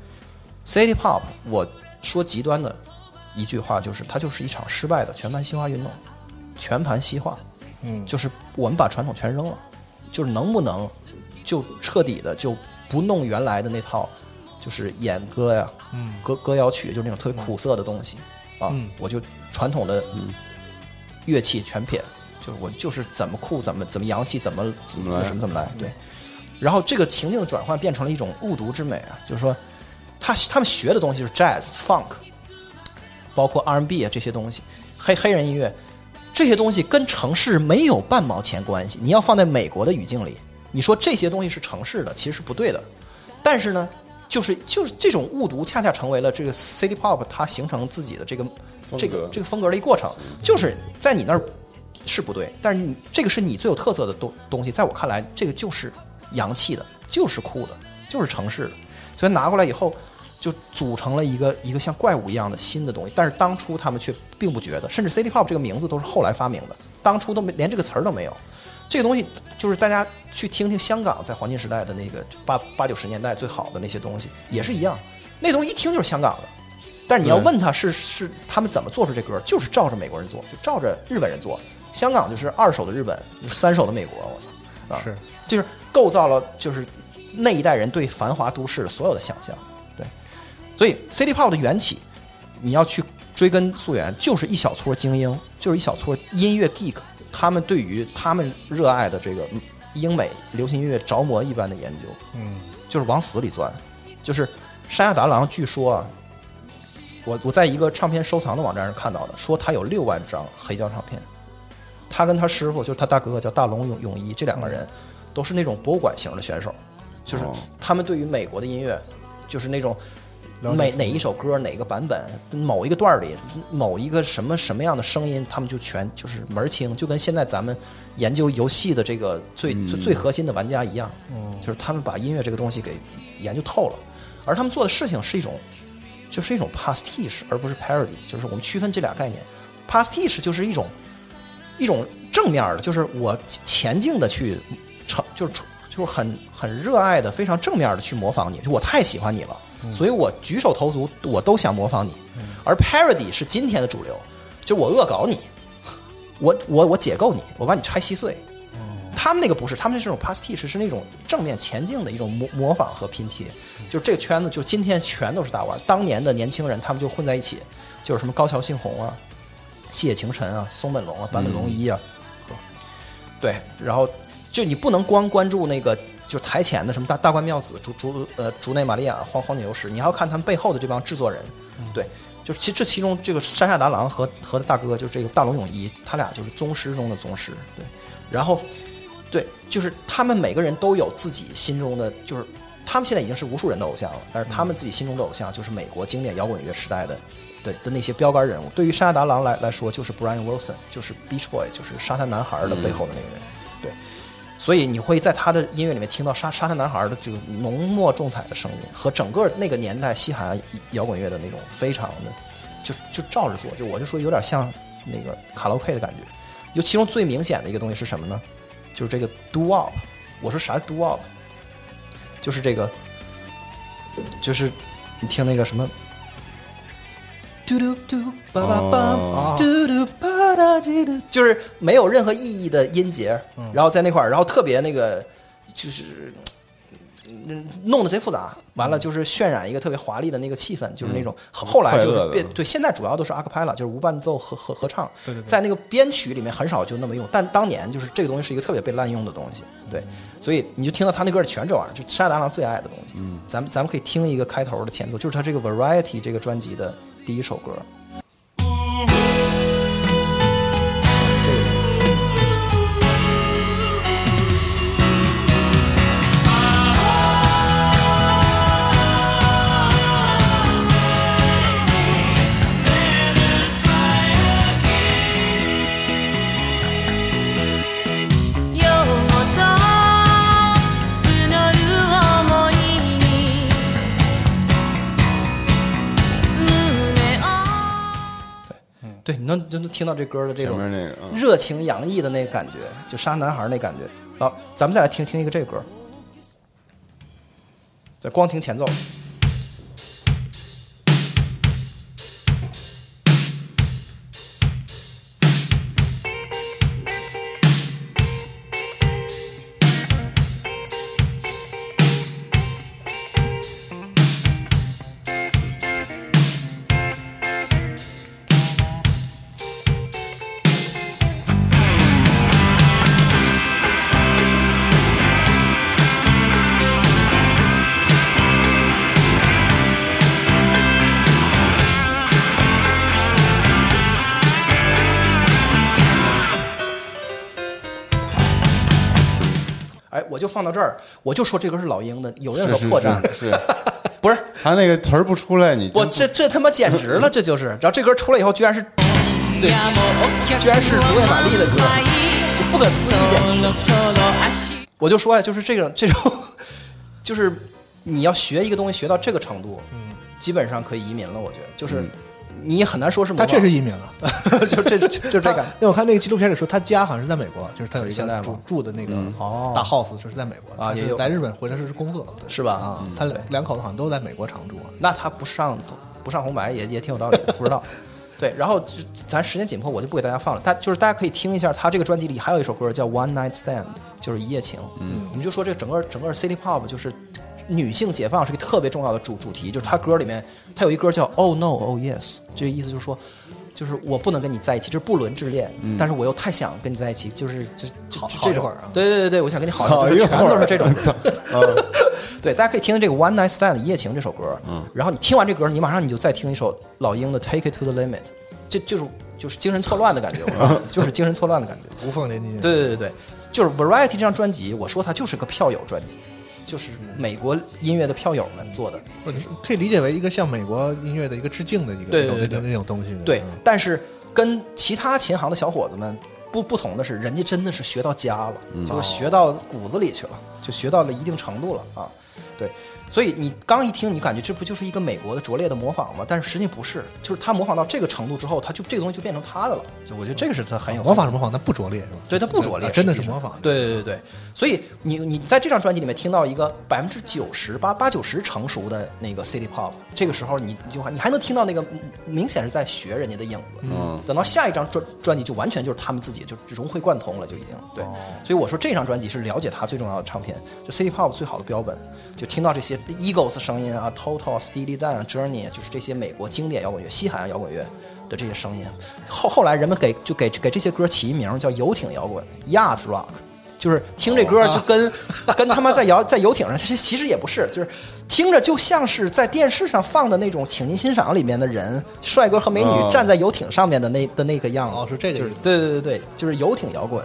City Pop，我说极端的一句话就是，它就是一场失败的全盘西化运动，全盘西化，嗯，就是我们把传统全扔了，就是能不能就彻底的就不弄原来的那套，就是演歌呀，嗯。歌歌谣曲，就是那种特别苦涩的东西。啊，嗯。我就传统的乐器全撇，就是我就是怎么酷怎么怎么洋气怎么怎么来什么怎么来，对。然后这个情境的转换变成了一种误读之美啊，就是说他他们学的东西就是 jazz、funk，包括 R&B 啊这些东西，黑黑人音乐这些东西跟城市没有半毛钱关系。你要放在美国的语境里，你说这些东西是城市的，其实是不对的。但是呢，就是就是这种误读，恰恰成为了这个 City Pop 它形成自己的这个这个这个风格的一过程，就是在你那儿是不对，但是你这个是你最有特色的东东西，在我看来，这个就是洋气的，就是酷的，就是城市的，所以拿过来以后。就组成了一个一个像怪物一样的新的东西，但是当初他们却并不觉得，甚至 City Pop 这个名字都是后来发明的，当初都没连这个词儿都没有。这个东西就是大家去听听香港在黄金时代的那个八八九十年代最好的那些东西，也是一样，那东西一听就是香港的。但是你要问他是是他们怎么做出这歌，就是照着美国人做，就照着日本人做。香港就是二手的日本，就是三手的美国，我操，啊，是就是构造了就是那一代人对繁华都市的所有的想象。对，所以 City Pop 的缘起，你要去追根溯源，就是一小撮精英，就是一小撮音乐 geek，他们对于他们热爱的这个英美流行音乐着魔一般的研究，嗯，就是往死里钻。就是山下达郎，据说啊，我我在一个唱片收藏的网站上看到的，说他有六万张黑胶唱片。他跟他师傅，就是他大哥叫大龙永永一，这两个人都是那种博物馆型的选手，就是哦。他们对于美国的音乐，就是那种每哪一首歌哪个版本某一个段儿里某一个什么什么样的声音，他们就全就是门儿清，就跟现在咱们研究游戏的这个最最最核心的玩家一样，就是他们把音乐这个东西给研究透了，而他们做的事情是一种就是一种 pastiche，而不是 parody，就是我们区分这俩概念，pastiche 就是一种一种正面的，就是我前进的去成，就是就是很很热爱的，非常正面的去模仿你，就我太喜欢你了，所以我举手投足我都想模仿你。而 parody 是今天的主流，就我恶搞你，我我我解构你，我把你拆稀碎。他们那个不是，他们是这种 pastiche，是那种正面前进的一种模模仿和拼贴。就是这个圈子，就今天全都是大腕。当年的年轻人，他们就混在一起，就是什么高桥幸宏啊、细野晴臣啊、松本龙啊、坂本龙一啊，呵对，然后就你不能光关注那个就是台前的什么大大关妙子、竹竹呃竹内玛利亚、荒荒井由实，你还要看他们背后的这帮制作人，对，就是其这其中这个山下达郎和和大哥就是这个大龙泳一，他俩就是宗师中的宗师，对，然后对，就是他们每个人都有自己心中的，就是他们现在已经是无数人的偶像了，但是他们自己心中的偶像就是美国经典摇滚乐时代的的的那些标杆人物。对于山下达郎来来说，就是 Brian Wilson，就是 Beach Boy，就是沙滩男孩的背后的那个人。对，所以你会在他的音乐里面听到沙沙滩男孩的这个浓墨重彩的声音，和整个那个年代西海岸摇滚乐的那种非常的，就就照着做，就我就说有点像那个卡拉 OK 的感觉。有其中最明显的一个东西是什么呢？就是这个 doo wop。我说啥 doo wop？就是这个，就是你听那个什么。嘟嘟嘟叭叭叭，嘟嘟吧嗒叽嘟，就是没有任何意义的音节，然后在那块儿，然后特别那个，就是嗯弄得贼复杂。完了就是渲染一个特别华丽的那个气氛，就是那种后后来就变对，现在主要都是阿克派拉，就是无伴奏合合合唱。在那个编曲里面很少就那么用，但当年就是这个东西是一个特别被滥用的东西。对，所以你就听到他那歌全这玩意儿，就山大郎最爱的东西。嗯，咱们咱们可以听一个开头的前奏，就是他这个 Variety 这个专辑的第一首歌。对，你能就能听到这歌的这种热情洋溢的那个感觉，就杀男孩那感觉。好，咱们再来听听一个这个歌，对，光听前奏。放到这儿，我就说这歌是老鹰的，有任何破绽是是 不是？他那个词儿不出来，你我这这他妈简直了，这就是。然后这歌出来以后，居然是，对，居然是竹内玛丽的歌，不可思议，简直。我就说呀，就是这种这种，就是你要学一个东西学到这个程度，嗯，基本上可以移民了。我觉得，就是你也很难说是模他确实移民了。就这就就这 他感因为我看那个纪录片里说，他家好像是在美国，就是他有一个住住的那个哦大 house 就是在美国啊也有来日本回来是工作，对是吧？啊，他两两口子好像都在美国常住。那他不上不上红白也也挺有道理的，不知道。对，然后就咱时间紧迫，我就不给大家放了。大就是大家可以听一下，他这个专辑里还有一首歌叫《One Night Stand》，就是一夜情。嗯，我们就说这整个整个 City Pop 就是女性解放是一个特别重要的主主题。就是他歌里面，他有一歌叫《Oh No Oh Yes》，这个意思就是说，就是我不能跟你在一起，这是不伦之恋，但是我又太想跟你在一起，就是就就好就这一会儿啊对对对对，我想跟你好一会儿，全都是这种。对，大家可以听听这个《One Night Stand》一夜情这首歌，嗯，然后你听完这歌，你马上你就再听一首老鹰的《Take It to the Limit》，这就是就是精神错乱的感觉，就是精神错乱的感觉。无缝连接。对对对对，就是 Variety 这张专辑，我说它就是个票友专辑，就是美国音乐的票友们做的。可以理解为一个向美国音乐的一个致敬的一个那种对对对那种东西。对嗯，但是跟其他琴行的小伙子们不不同的是，人家真的是学到家了，就是学到骨子里去了，就学到了一定程度了啊。对，所以你刚一听，你感觉这不就是一个美国的拙劣的模仿吗？但是实际不是，就是他模仿到这个程度之后，他就这个东西就变成他的了。就我觉得这个是他很有模仿是模仿，但不拙劣是吧？对，他不拙劣，啊真的是模仿。对对对对，所以你你在这张专辑里面听到一个百分之九十八八九十成熟的那个 City Pop，这个时候你你就还你还能听到那个嗯明显是在学人家的影子。嗯等到下一张专专辑就完全就是他们自己就融会贯通了，就已经对。哦所以我说这张专辑是了解他最重要的唱片，就 City Pop 最好的标本，就听到这些 Eagles 声音啊，Toto、Steely Dan、Journey，就是这些美国经典摇滚乐、西海岸摇滚乐的这些声音。后后来人们给就给给这些歌起一名叫游艇摇滚 （Yacht Rock）。就是听这歌就跟、跟他妈在摇在游艇上，其实其实也不是，就是听着就像是在电视上放的那种，请您欣赏里面的人，帅哥和美女哦站在游艇上面的那的那个样子。哦是这个意思就是对对对对，就是游艇摇滚，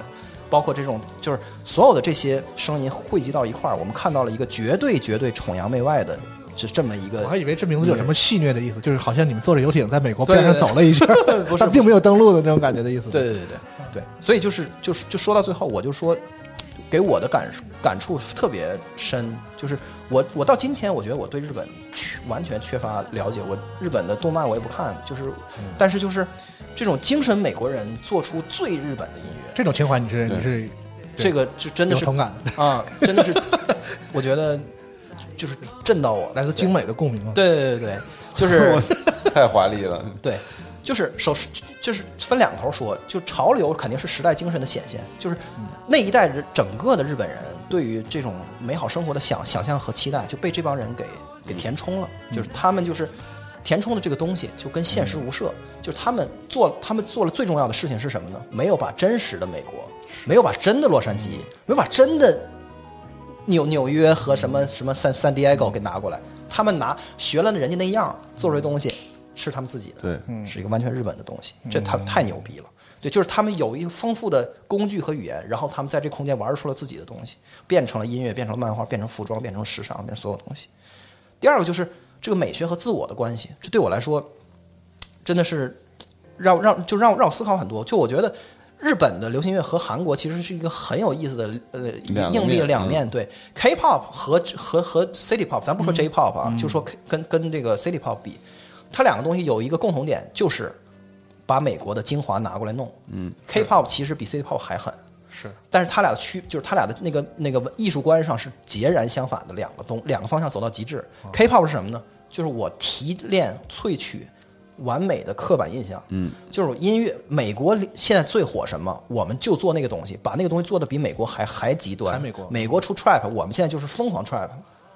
包括这种就是所有的这些声音汇集到一块儿，我们看到了一个绝对绝对崇洋媚外的，是这么一个。我还以为这名字有什么戏谑的意思，就是好像你们坐着游艇在美国边上走了一圈 不，是 并没有登陆的那种感觉的意思。对对对对对，所以就是就是就说到最后，我就说，给我的感感触特别深，就是我我到今天，我觉得我对日本缺完全缺乏了解。我日本的动漫我也不看，就是，但是就是这种精神美国人做出最日本的音乐，这种情怀你是你是这个是真的是有同感的，啊，真的是，我觉得就是震到我，来自精美的共鸣啊。对对对对，就是太华丽了，对，就是首就是分两头说，就潮流肯定是时代精神的显现，就是那一代人整个的日本人对于这种美好生活的想想象和期待就被这帮人给给填充了，就是他们就是填充的这个东西就跟现实无涉，就是他们做他们做了最重要的事情是什么呢？没有把真实的美国，没有把真的洛杉矶，没有把真的纽纽约和什么什么三三 Diego 给拿过来，他们拿学了人家那样做出来东西是他们自己的，对，是一个完全日本的东西，这他太牛逼了。对，就是他们有一个丰富的工具和语言，然后他们在这空间玩出了自己的东西，变成了音乐，变成了漫画，变成服装，变成时尚，变成所有东西。第二个就是这个美学和自我的关系，这对我来说真的是让让就让让我思考很多。就我觉得日本的流行乐和韩国其实是一个很有意思的呃硬币的两面。对，K-pop 和和和 City Pop，咱不说 J-pop 啊，就说跟跟这个 City Pop 比，它两个东西有一个共同点，就是把美国的精华拿过来弄。嗯，K-pop 其实比 City Pop 还狠。是但是他俩的区就是他俩的那个那个艺术观上是截然相反的两个东两个方向走到极致。K-pop 是什么呢？就是我提炼萃取完美的刻板印象，嗯，就是音乐美国现在最火什么，我们就做那个东西，把那个东西做的比美国还还极端。美国美国出 trap，我们现在就是疯狂 trap。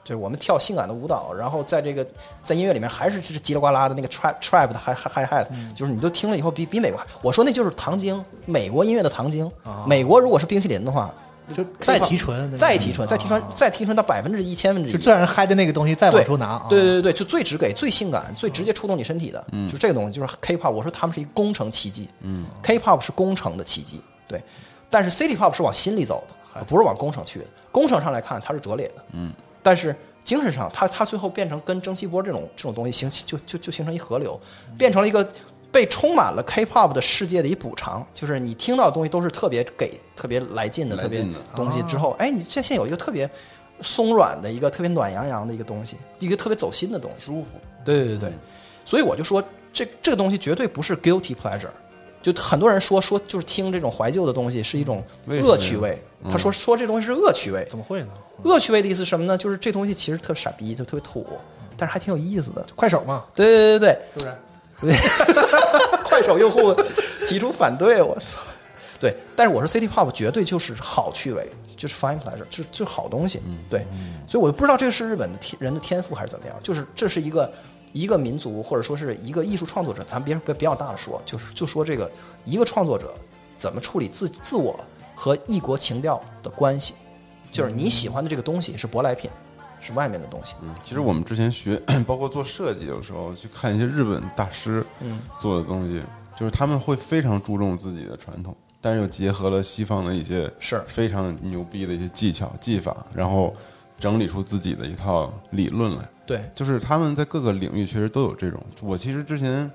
就是我们跳性感的舞蹈，然后在这个在音乐里面还是就是叽里呱啦的那个 trap trap 的嗨嗨嗨嗨的，就是你都听了以后比比美国还，我说那就是糖精，美国音乐的糖精。美国如果是冰淇淋的话，就再提纯，再提纯，再提纯啊，再提纯到百分之一、千分之一，就最让人嗨的那个东西再往出拿啊。对对对对，就最直给、最性感、最直接触动你身体的，就这个东西，就是 K-pop。我说他们是一个工程奇迹，嗯，K-pop 是工程的奇迹，对，但是 City Pop 是往心里走的，不是往工程去的。工程上来看，它是拙劣的，嗯，但是精神上，它它最后变成跟蒸汽波这种这种东西形就就就形成一河流，变成了一个被充满了 K-pop 的世界的一补偿，就是你听到的东西都是特别给、特别来劲的、特别来劲的东西之后，哎，你现现有一个特别松软的一个特别暖洋洋的一个东西，一个特别走心的东西，舒服，对对对对，所以我就说这这个东西绝对不是 guilty pleasure，就很多人说说就是听这种怀旧的东西是一种恶趣味，他说说这东西是恶趣味，怎么会呢？恶趣味的意思是什么呢？就是这东西其实特傻逼，就特别土，但是还挺有意思的。快手嘛，对对对对是不是？对，快手用户提出反对，我操！对，但是我说 City Pop 绝对就是好趣味，就是 fine pleasure，就是就是好东西。对，所以我就不知道这个是日本的天人的天赋还是怎么样，就是这是一个一个民族或者说是一个艺术创作者，咱别别别往大了说，就是就说这个一个创作者怎么处理自自我和异国情调的关系，就是你喜欢的这个东西是舶来品，是外面的东西。嗯，其实我们之前学，包括做设计，有时候去看一些日本大师做的东西，就是他们会非常注重自己的传统，但是又结合了西方的一些是非常牛逼的一些技巧技法，然后整理出自己的一套理论来。对，就是他们在各个领域确实都有这种。我其实之前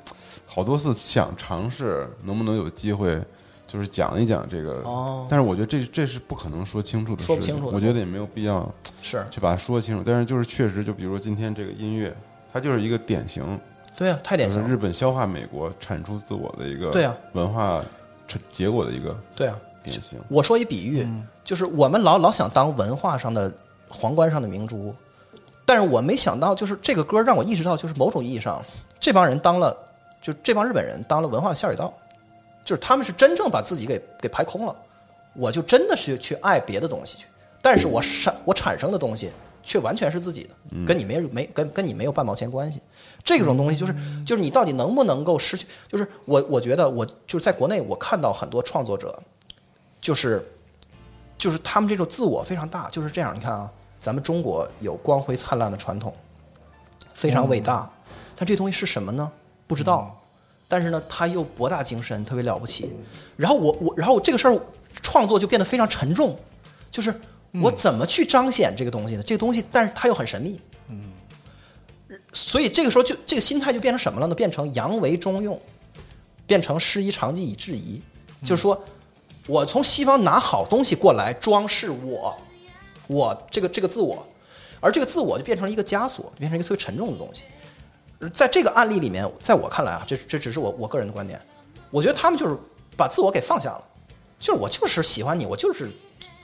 好多次想尝试，能不能有机会，就是讲一讲这个。哦但是我觉得这这是不可能说清楚的事情，说不清楚我觉得也没有必要是去把它说清楚。但是就是确实，就比如说今天这个音乐，它就是一个典型，对啊，太典型了。日本消化美国、产出自我的一个对啊文化成结果的一个对啊，典型。我说一比喻，就是我们老老想当文化上的皇冠上的明珠，但是我没想到，就是这个歌让我意识到，就是某种意义上，这帮人当了，就这帮日本人当了文化的下水道，就是他们是真正把自己给给排空了，我就真的是去爱别的东西去，但是我产我产生的东西却完全是自己的，跟你没没跟跟你没有半毛钱关系。这种东西就是就是你到底能不能够失去？就是我我觉得我就是在国内我看到很多创作者，就是就是他们这种自我非常大，就是这样。你看啊，咱们中国有光辉灿烂的传统，非常伟大，但这东西是什么呢？不知道。但是呢，他又博大精深，特别了不起。然后我我然后这个事儿创作就变得非常沉重，就是我怎么去彰显这个东西呢？这个东西，但是它又很神秘。嗯所以这个时候就这个心态就变成什么了呢？变成扬为中用，变成师夷长技以制夷，就是说我从西方拿好东西过来装饰我，我这个这个自我，而这个自我就变成了一个枷锁，变成一个特别沉重的东西。而在这个案例里面，在我看来啊，这这只是我我个人的观点，我觉得他们就是把自我给放下了，就是我就是喜欢你，我就是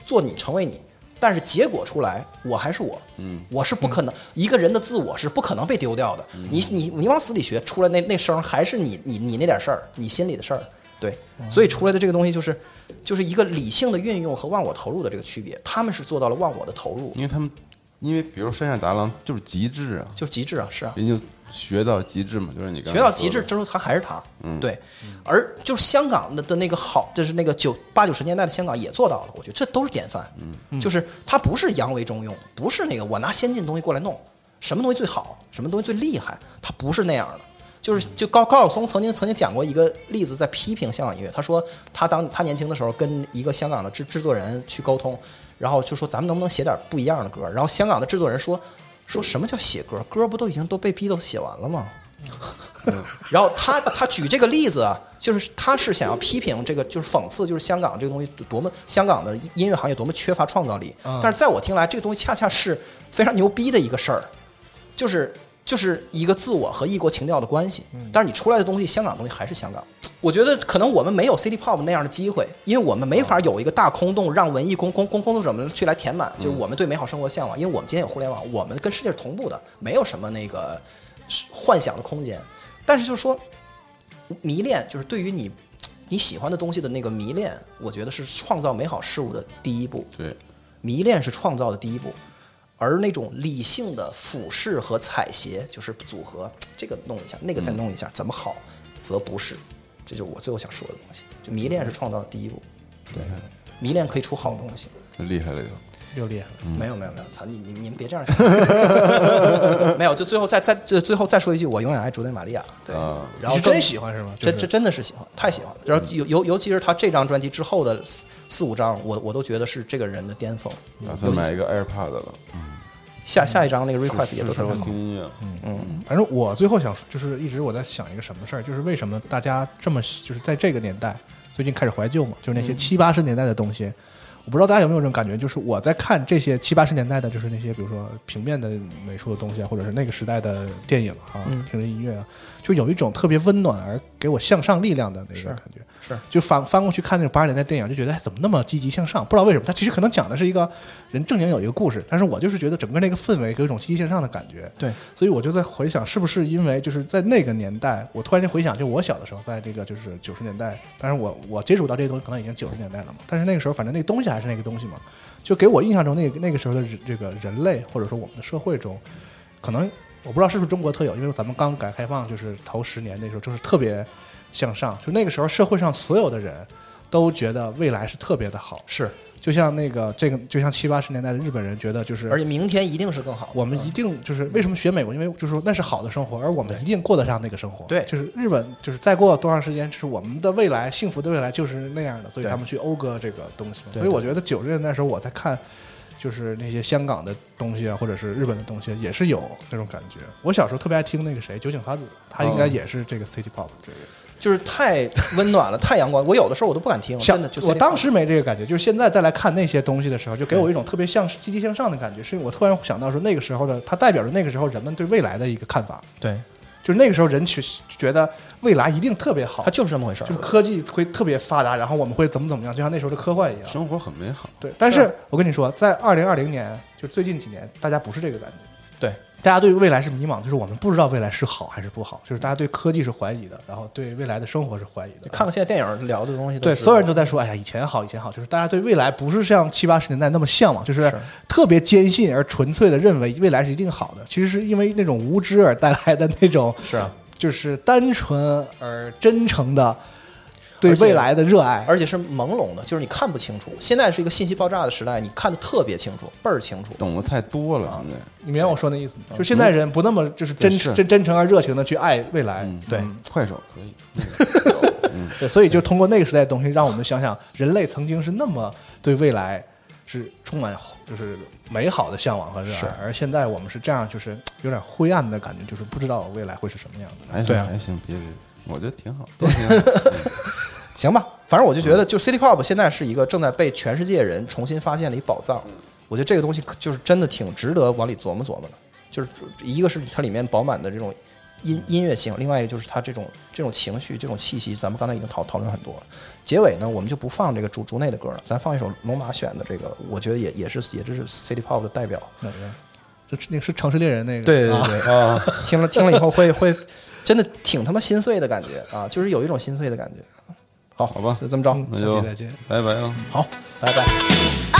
做你，成为你。但是结果出来，我还是我，嗯，我是不可能、一个人的自我是不可能被丢掉的。你你你往死里学，出来那那声儿还是你你你那点事儿，你心里的事儿，对，所以出来的这个东西就是就是一个理性的运用和忘我投入的这个区别。他们是做到了忘我的投入，因为他们，因为比如山下达郎就是极致啊，就极致啊，是啊，人就学到极致嘛，就是你刚学到极致之后，他还是他，对。而就是香港的的那个好，就是那个九八九十年代的香港也做到了，我觉得这都是典范。嗯，就是他不是洋为中用，不是那个我拿先进东西过来弄，什么东西最好，什么东西最厉害，他不是那样的。就是就高高晓松曾经曾经讲过一个例子，在批评香港音乐。他说他当他年轻的时候跟一个香港的制制作人去沟通，然后就说咱们能不能写点不一样的歌？然后香港的制作人说说什么叫写歌？歌不都已经都被 Beatles 写完了吗？然后他他举这个例子啊，就是他是想要批评这个，就是讽刺，就是香港这个东西多么香港的音乐行业多么缺乏创造力。但是在我听来，这个东西恰恰是非常牛逼的一个事儿，就是就是一个自我和异国情调的关系。但是你出来的东西，香港的东西还是香港。我觉得可能我们没有 City Pop 那样的机会，因为我们没法有一个大空洞让文艺工工工工作者们去来填满，就是我们对美好生活的向往。因为我们今天有互联网，我们跟世界是同步的，没有什么那个幻想的空间。但是就是说，迷恋就是对于你你喜欢的东西的那个迷恋，我觉得是创造美好事物的第一步。对，迷恋是创造的第一步，而那种理性的俯视和采撷，就是组合，这个弄一下，那个再弄一下，怎么好，则不是。这就是我最后想说的东西。就迷恋是创造的第一步，对，迷恋可以出好东西。厉害了又。又厉害了。没有没有没有，操你你你们别这样想，没有就最后再再这最后再说一句，我永远爱竹内玛利亚。对，啊你是真然后真喜欢是吗？就是真真真的是喜欢，太喜欢了。然后尤尤尤其是他这张专辑之后的四四五张，我我都觉得是这个人的巅峰。打算买一个 AirPod 了，下下一张那个 request 也都时特别好。听音乐了。反正我最后想说，就是一直我在想一个什么事儿，就是为什么大家这么就是在这个年代最近开始怀旧嘛，就是那些七八十年代的东西。我不知道大家有没有这种感觉，就是我在看这些七八十年代的，就是那些比如说平面的美术的东西啊，或者是那个时代的电影啊、听着音乐啊，就有一种特别温暖而给我向上力量的那个感觉。是就翻翻过去看那种八十年代电影，就觉得哎怎么那么积极向上？不知道为什么，它其实可能讲的是一个人正经有一个故事，但是我就是觉得整个那个氛围给我一种积极向上的感觉。对，所以我就在回想，是不是因为就是在那个年代，我突然间回想，就我小的时候，在这个就是九十年代，当然我我接触到这些东西可能已经九十年代了嘛，但是那个时候反正那个东西还是那个东西嘛，就给我印象中那个那个时候的人这个人类或者说我们的社会中，可能我不知道是不是中国特有，因为咱们刚改革开放就是头十年那时候就是特别向上，就那个时候社会上所有的人都觉得未来是特别的好，是，就像那个这个就像七八十年代的日本人觉得就是而且明天一定是更好。我们一定就是为什么学美国？因为就是说那是好的生活，而我们一定过得上那个生活。对就是日本，就是再过多长时间，就是我们的未来，幸福的未来就是那样的，所以他们去讴歌这个东西所以我觉得九十年代的时候，我在看，就是那些香港的东西啊，或者是日本的东西，也是有那种感觉。我小时候特别爱听那个谁，酒井法子，他应该也是这个 City Pop 这个。就是太温暖了，太阳光。我有的时候我都不敢听，真的。就我当时没这个感觉，就是现在再来看那些东西的时候，就给我一种特别向积极向上的感觉。是我突然想到说，那个时候的它代表着那个时候人们对未来的一个看法。对，就是那个时候人去觉得未来一定特别好它，就是这么回事儿。就是科技会特别发达，然后我们会怎么怎么样，就像那时候的科幻一样。生活很美好。对，但是我跟你说，在二零二零年，就最近几年，大家不是这个感觉。对，大家对未来是迷茫，就是我们不知道未来是好还是不好，就是大家对科技是怀疑的，然后对未来的生活是怀疑的。看看现在电影聊的东西对，所有人都在说，哎呀，以前好，以前好，就是大家对未来不是像七八十年代那么向往，就是是特别坚信而纯粹的认为未来是一定好的。其实是因为那种无知而带来的那种，是啊，就是单纯而真诚的对未来的热爱。而且是朦胧的，就是你看不清楚。现在是一个信息爆炸的时代，你看的特别清楚，倍儿清楚。懂得太多了，现在你明白我说那意思吗？就现在人不那么就是真真真诚而热情的去爱未来。嗯对，快手可以，对，所以就通过那个时代的东西，让我们想想人类曾经是那么对未来是充满就是美好的向往和热爱，而现在我们是这样，就是有点灰暗的感觉，就是不知道未来会是什么样的。还对啊行还行，别别，我觉得挺好，都挺好。行吧，反正我就觉得，就 City Pop 现在是一个正在被全世界人重新发现的一宝藏。我觉得这个东西就是真的挺值得往里琢磨琢磨的。就是一个是它里面饱满的这种音音乐性，另外一个就是它这种这种情绪、这种气息，咱们刚才已经讨讨论很多了。结尾呢，我们就不放这个主竹内的歌了，咱放一首龙马选的这个，我觉得也也是也就是 City Pop 的代表。哪个？这那个是城市猎人那个？对对啊对啊，听了听了以后会会真的挺他妈心碎的感觉啊，就是有一种心碎的感觉。好，好吧就这么着，那就下期再见。拜拜啊。好，拜拜。